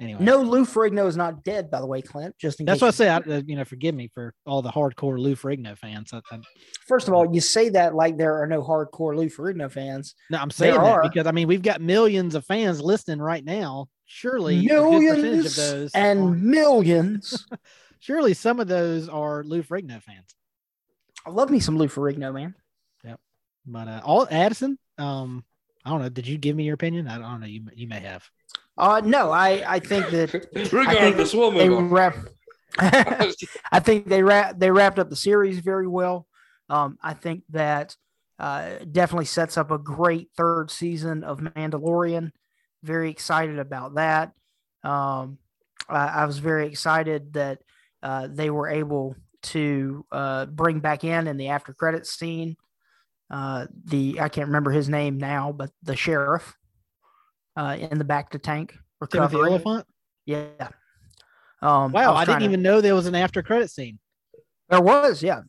Anyway, No, Lou Ferrigno is not dead, by the way, Clint. Just in that's what I say. I, uh, you know, forgive me for all the hardcore Lou Ferrigno fans. I, I, First of all, you say that like there are no hardcore Lou Ferrigno fans. no, I'm saying There that are. because I mean we've got millions of fans listening right now. Surely, percentage of those and are- millions. (laughs) surely some of those are Lou Ferrigno fans. I love me some Lou Ferrigno, man. Yep. But uh, all Addison, um, I don't know. Did you give me your opinion? I don't know. You you may have. Uh, no, I I think that (laughs) Regardless, we'll they move on. wrap. (laughs) I think they wrap they wrapped up the series very well. Um, I think that uh, definitely sets up a great third season of Mandalorian. Very excited about that. Um, I, I was very excited that uh, they were able to uh, bring back in in the after credits scene uh, the I can't remember his name now, but the sheriff uh, in the bacta tank Timothy recovering. Olyphant. Yeah. Um, Wow, was I, didn't to- even know there was an after credit scene. There was, yeah.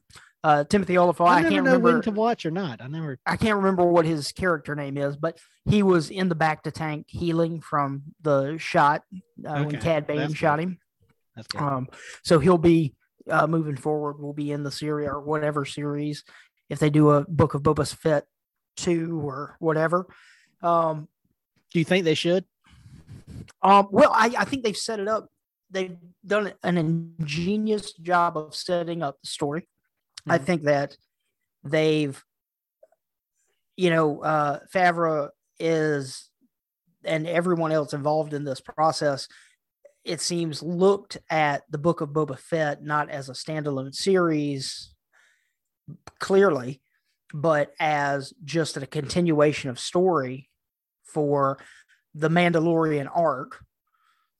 Uh, Timothy Olyphant. I, I can't know remember. when to watch or not. I never. I can't remember what his character name is, but he was in the bacta tank healing from the shot uh, when Okay, Cad Bane that's shot good. him. That's good. Um, so he'll be uh, moving forward. Will be in the series or whatever series if they do a Book of Boba Fett two or whatever. Um, Do you think they should? Um, well, I, I think they've set it up. They've done an ingenious job of setting up the story. I Mhm. think that they've, you know, uh, Favreau is, and everyone else involved in this process, it seems, looked at the Book of Boba Fett not as a standalone series, clearly, but as just a continuation of story for the Mandalorian arc.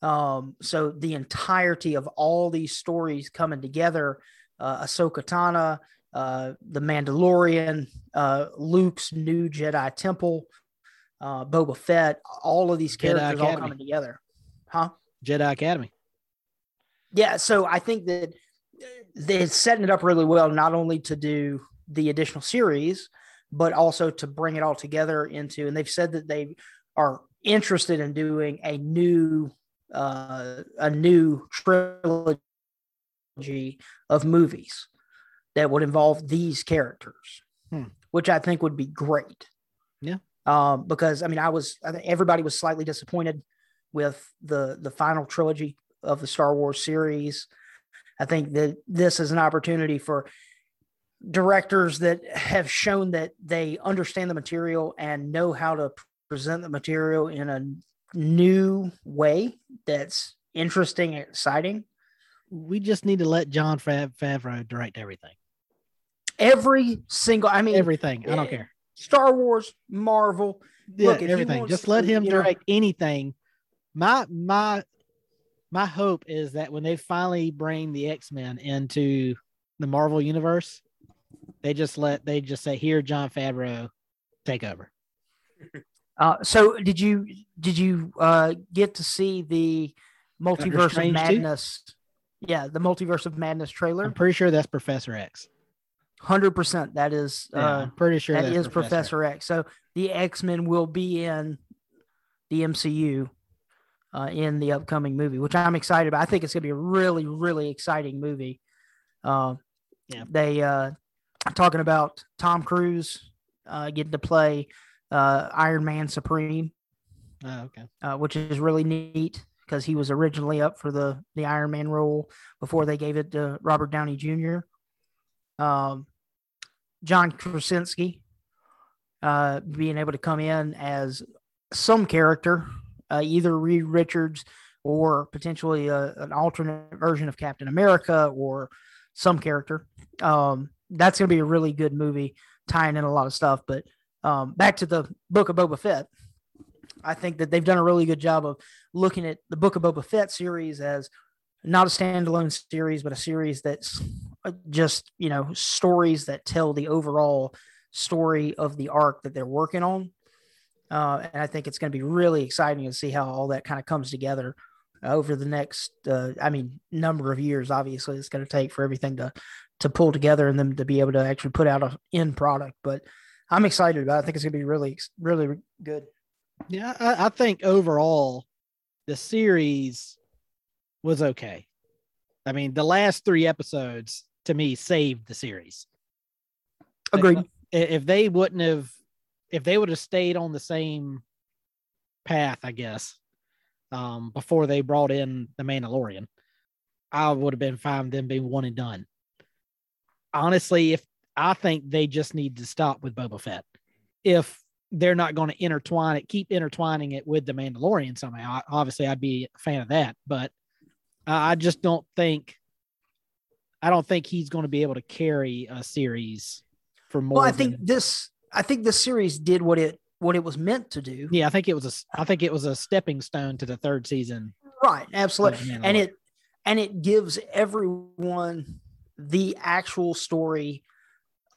Um, so the entirety of all these stories coming together, uh, Ahsoka Tano, uh, the Mandalorian, uh, Luke's new Jedi Temple, uh, Boba Fett, all of these characters all Academy. coming together, huh? Jedi Academy. Yeah, so I think that they're setting it up really well, not only to do the additional series, but also to bring it all together into. And they've said that they are interested in doing a new, uh, a new trilogy of movies that would involve these characters, Hmm. which I think would be great. Yeah. Um, because I mean, I was, I everybody was slightly disappointed with the the final trilogy of the Star Wars series. I think that this is an opportunity for directors that have shown that they understand the material and know how to present the material in a new way that's interesting and exciting. We just need to let Jon Favreau direct everything. Every single, I mean, Everything. I don't eh, care. Star Wars, Marvel, Yeah, look, everything. Just let him you know- direct anything. My my my hope is that when they finally bring the X Men into the Marvel universe, they just let they just say, "Here, Jon Favreau, take over." (laughs) Uh, so did you did you uh, get to see the multiverse of Strange too? madness? Yeah, the multiverse of madness trailer. I'm pretty sure that's Professor X. Hundred percent. That is Yeah, uh, I'm pretty sure that's is Professor X. So the X Men will be in the MCU uh, in the upcoming movie, which I'm excited about. I think it's going to be a really really exciting movie. Uh, Yeah. they uh, talking about Tom Cruise uh, getting to play uh, Iron Man Supreme. Oh, okay. uh, which is really neat because he was originally up for the the Iron Man role before they gave it to Robert Downey Jr. Um, John Krasinski uh, being able to come in as some character, uh, either Reed Richards or potentially a, an alternate version of Captain America or some character. Um, that's going to be a really good movie, tying in a lot of stuff. But um, back to the Book of Boba Fett. I think that they've done a really good job of looking at the Book of Boba Fett series as not a standalone series, but a series that's uh, just you know stories that tell the overall story of the arc that they're working on. Uh, and I think it's going to be really exciting to see how all that kind of comes together over the next, uh, I mean, number of years. Obviously, it's going to take for everything to to pull together and them to be able to actually put out a end product. But I'm excited about. it. I think it's going to be really, really good. Yeah, I, I think overall the series was okay. I mean, the last three episodes to me saved the series. Agreed. If they wouldn't have, if they would have stayed on the same path, I guess, um, before they brought in the Mandalorian, I would have been fine with them being one and done. Honestly, if I think they just need to stop with Boba Fett, if they're not going to intertwine it, keep intertwining it with the Mandalorian somehow. Obviously, I'd be a fan of that, but I just don't think I don't think he's going to be able to carry a series for more. Well, I think this I think this series did what it what it was meant to do. Yeah, I think it was a I think it was a stepping stone to the third season. Right, absolutely. And it and it gives everyone the actual story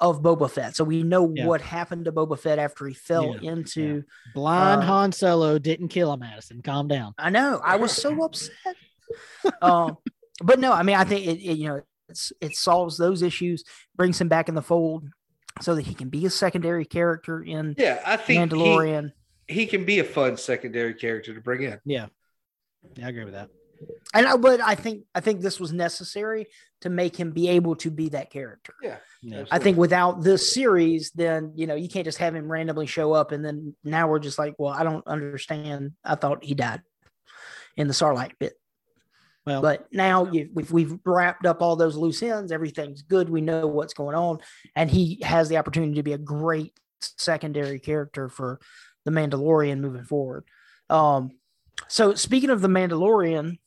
of Boba Fett. So we know yeah. what happened to Boba Fett after he fell yeah. into yeah. blind uh, Han Solo didn't kill him, Addison. Calm down. I know. I was so (laughs) upset. um, but no, I mean, I think it, it you know it solves those issues, brings him back in the fold, so that he can be a secondary character in yeah. I think Mandalorian. He, he can be a fun secondary character to bring in. Yeah, yeah, I agree with that. And I, but I think I think this was necessary to make him be able to be that character. Yeah, yeah. I think without this series, then you know you can't just have him randomly show up and then now we're just like, well, I don't understand. I thought he died in the Sarlacc pit. Well, but now you, we've, we've wrapped up all those loose ends. Everything's good. We know what's going on, and he has the opportunity to be a great secondary character for the Mandalorian moving forward. Um, so speaking of the Mandalorian,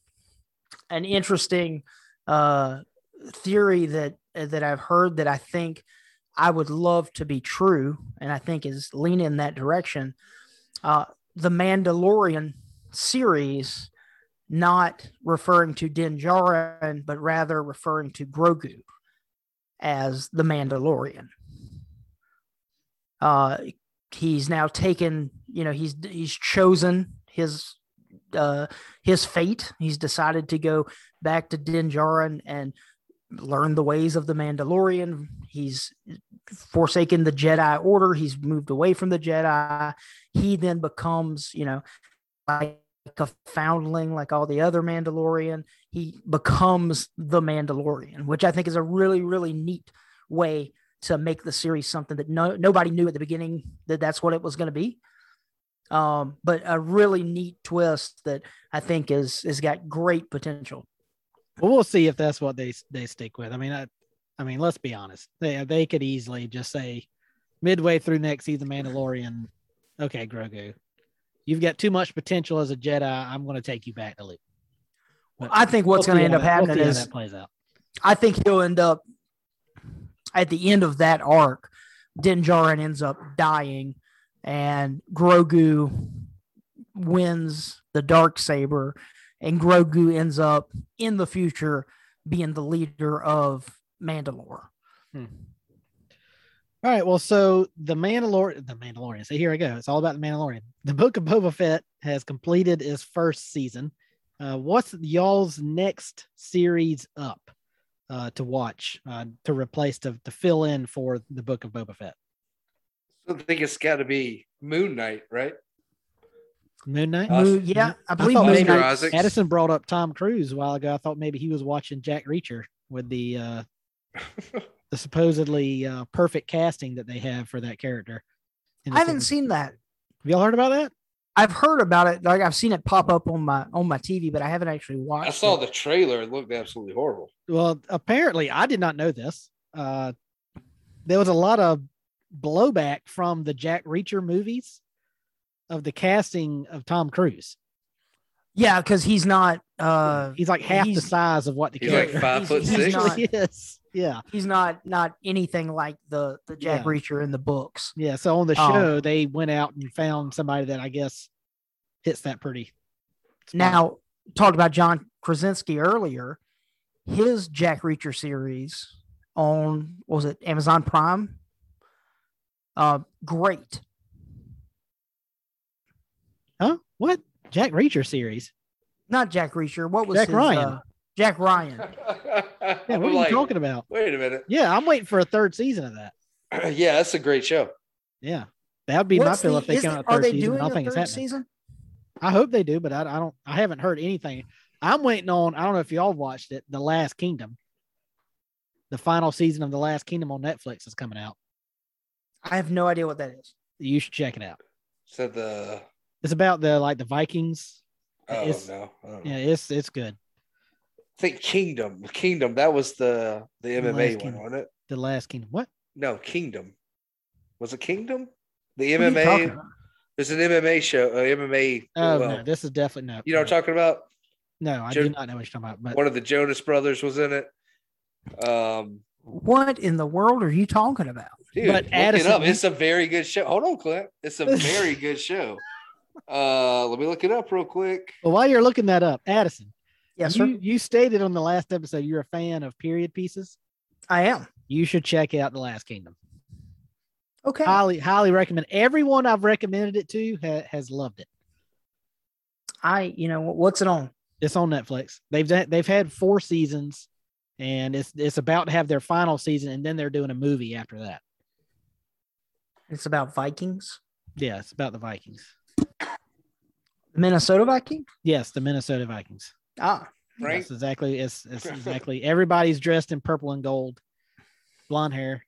an interesting uh, theory that that I've heard that I think I would love to be true, and I think is leaning in that direction. Uh, the Mandalorian series not referring to Din Djarin, but rather referring to Grogu as the Mandalorian. Uh, he's now taken, you know, he's he's chosen his uh, his fate. He's decided to go back to Din and learn the ways of the Mandalorian. He's forsaken the Jedi Order. He's moved away from the Jedi. He then becomes, you know, like a foundling, like all the other Mandalorian. He becomes the Mandalorian, which I think is a really, really neat way to make the series something that no nobody knew at the beginning that that's what it was going to be. Um, but a really neat twist that I think is has got great potential. Well, we'll see if that's what they they stick with. I mean, I, I mean, let's be honest. They they could easily just say midway through next season, Mandalorian. Okay, Grogu, you've got too much potential as a Jedi. I'm going to take you back to Luke. But I think what's we'll going to end up happening we'll is that plays out. I think he'll end up at the end of that arc. Din Djarin ends up dying, and Grogu wins the dark saber, and Grogu ends up in the future being the leader of Mandalore. Hmm. All right. Well, so the Mandalorian, the Mandalorian. So here I go. It's all about the Mandalorian. The Book of Boba Fett has completed its first season. Uh, what's y'all's next series up uh, to watch uh, to replace to, to fill in for the Book of Boba Fett? I think it's got to be Moon Knight, right? Moon Knight. Moon, yeah, I believe I Moon Knight. Addison brought up Tom Cruise a while ago. I thought maybe he was watching Jack Reacher with the uh, (laughs) the supposedly uh, perfect casting that they have for that character. I haven't seen that. Have y'all heard about that? I've heard about it. Like I've seen it pop up on my on my TV, but I haven't actually watched. I saw it. the trailer. It looked absolutely horrible. Well, apparently, I did not know this. Uh, there was a lot of blowback from the Jack Reacher movies of the casting of Tom Cruise. Yeah, because he's not. uh He's like half he's, the size of what the he's character. like five foot (laughs) he's, six. Not, yes. Yeah. He's not not anything like the the Jack yeah. Reacher in the books. Yeah. So on the show, um, they went out and found somebody that I guess hits that pretty. spot. Now, talked about John Krasinski earlier. His Jack Reacher series on what was it Amazon Prime? Uh, great. huh? What Jack Reacher series? Not Jack Reacher. What was Jack his, Ryan. uh, Jack Ryan. (laughs) Yeah, what are like, you talking about? Wait a minute. Yeah, I'm waiting for a third season of that. (clears throat) yeah, that's a great show. Yeah, that would be my What's feel the- if they is come out third they season. doing I think it's happening. season? I hope they do, but I, I don't. I haven't heard anything. I'm waiting on. I don't know if y'all watched it. The Last Kingdom. The final season of The Last Kingdom on Netflix is coming out. I have no idea what that is. You should check it out. So the It's about the like the Vikings. oh It's- no, I know. Yeah, it's it's good. I think Kingdom. Kingdom. That was the the The MMA one, Kingdom. wasn't it? The Last Kingdom. What? No, Kingdom. Was it Kingdom? The What are you talking MMA. about? There's an MMA show. Uh, MMA. Oh well, no, this is definitely no. you know what I'm talking about? no, I Jo- do not know what you're talking about. But One of the Jonas brothers was in it. Um, What in the world are you talking about? dude, But look Addison, it up. It's a very good show. Hold on, Clint. It's a very (laughs) good show. Uh, let me look it up real quick. well, while you're looking that up, Addison, Yes, you sir. you stated on the last episode you're a fan of period pieces. I am. You should check out The Last Kingdom. Okay. highly highly recommend everyone i've recommended it to ha- has loved it I, you know, what's it on? it's on netflix they've they've had four seasons and it's it's about to have their final season and then they're doing a movie after that It's about Vikings, yeah it's about the vikings Minnesota Vikings. yes the minnesota vikings Ah, right. That's exactly it's, it's (laughs) exactly everybody's dressed in purple and gold blonde hair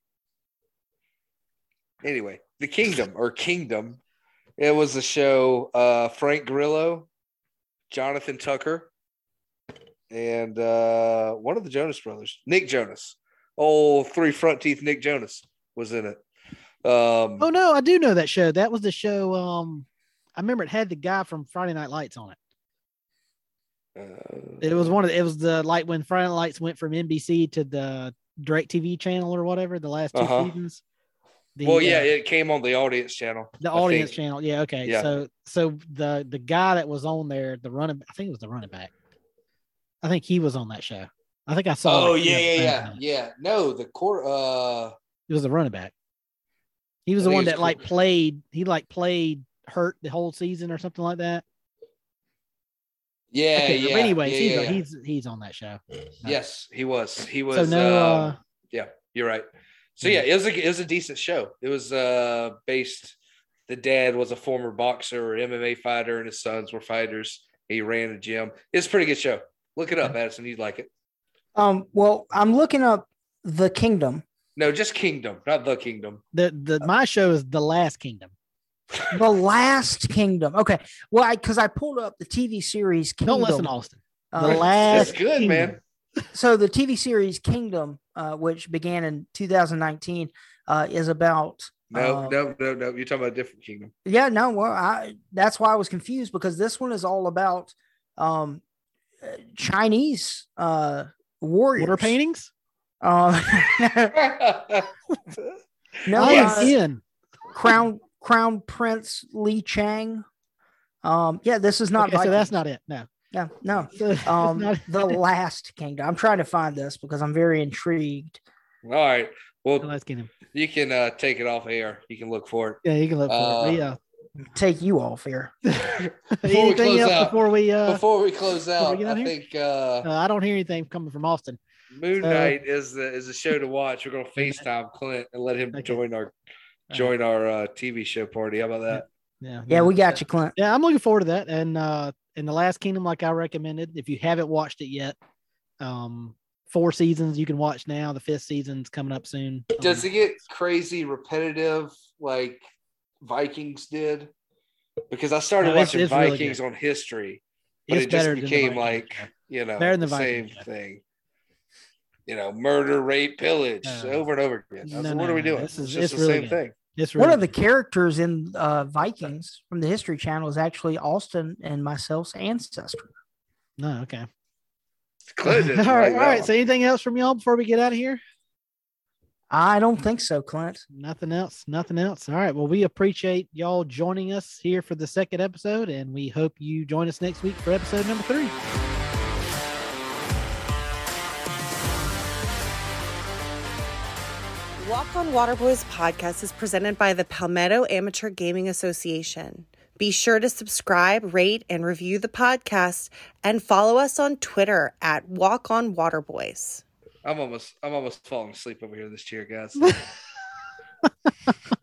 anyway, the Kingdom or Kingdom. It was a show. Uh, Frank Grillo, Jonathan Tucker, and uh, one of the Jonas brothers, Nick Jonas. Oh, three front teeth. Nick Jonas was in it. Um, oh no i do know that show that was the show um i remember it had the guy from friday night lights on it uh, It was one of the, it was the like when Friday Night Lights went from NBC to the DirecTV channel or whatever the last 2 Uh-huh. seasons. The, well, yeah, uh, it came on the audience channel. the I audience think. channel. Yeah, okay. Yeah. So so the the guy that was on there, the running, I think it was the running back. I think he was on that show. I think I saw. Oh yeah, yeah, yeah, yeah. No, the court. Uh, He was the running back. He was I the one it's that like played. He like played hurt the whole season or something like that. yeah, Okay, yeah. but anyways, yeah, he's, yeah, yeah. he's he's on that show. yes, he was. He was. so no, um, uh, yeah, you're right. So yeah, it was a it was a decent show. It was uh based. The dad was a former boxer or MMA fighter, and his sons were fighters. He ran a gym. It's a pretty good show. Look it up, Addison. You'd like it. um, well, I'm looking up the Kingdom. No, just Kingdom, not the Kingdom. the the my show is the Last Kingdom. (laughs) The Last Kingdom. Okay. Well, I because I pulled up the TV series Kingdom. Don't listen, Austin. The Uh, last It's good, Kingdom. man. so the TV series Kingdom, uh, which began in 2019, uh, is about. No, uh, no, no, no. You're talking about a different Kingdom. Yeah, no, well, I that's why I was confused because this one is all about um uh, Chinese uh warriors. Water paintings. Uh, (laughs) no, I Yes. uh, am in. Crown Crown Prince Li Chang. Um, yeah, this is not. Okay, so that's not it. No. Yeah, no. (laughs) Um, the Last Kingdom. I'm trying to find this because I'm very intrigued. All right. Well, the Last Kingdom. you can uh, take it off air. You can look for it. Yeah, you can look for Uh, it. But yeah. Take you off here. (laughs) we Anything close else out- before we uh, Before we close out, get I out here? think uh, uh I don't hear anything coming from Austin. Moon So- Knight is the is a show to watch. We're gonna FaceTime Clint and let him Okay. join our join our uh, TV show party. How about that? Yeah. Yeah, we got you, Clint. Yeah, I'm looking forward to that. And uh in the last kingdom, like I recommended, if you haven't watched it yet, um four seasons you can watch now. The fifth season's coming up soon. Does Um, it get crazy repetitive like Vikings did? Because I started No, watching it's really Vikings on history, but it's it just better than the became like you know Better than the the same Vikings show. thing. You know, murder, rape, pillage, No. over and over again. I was No, like, no, what are we no. doing? This is- it's just it's the really same good. thing. it's One really of the characters in uh, Vikings from the History Channel is actually Austin and myself's ancestor. no okay. Clint (laughs) all right, right all right. So anything else from y'all before we get out of here? I don't think so, Clint. Nothing else. Nothing else. All right. Well, we appreciate y'all joining us here for the second episode, and we hope you join us next week for episode number three. Walk on Waterboys podcast is presented by the Palmetto Amateur Gaming Association. Be sure to subscribe, rate, and review the podcast, and follow us on Twitter at Walk on Waterboys. I'm almost I'm almost falling asleep over here in this chair, guys. (laughs) (laughs)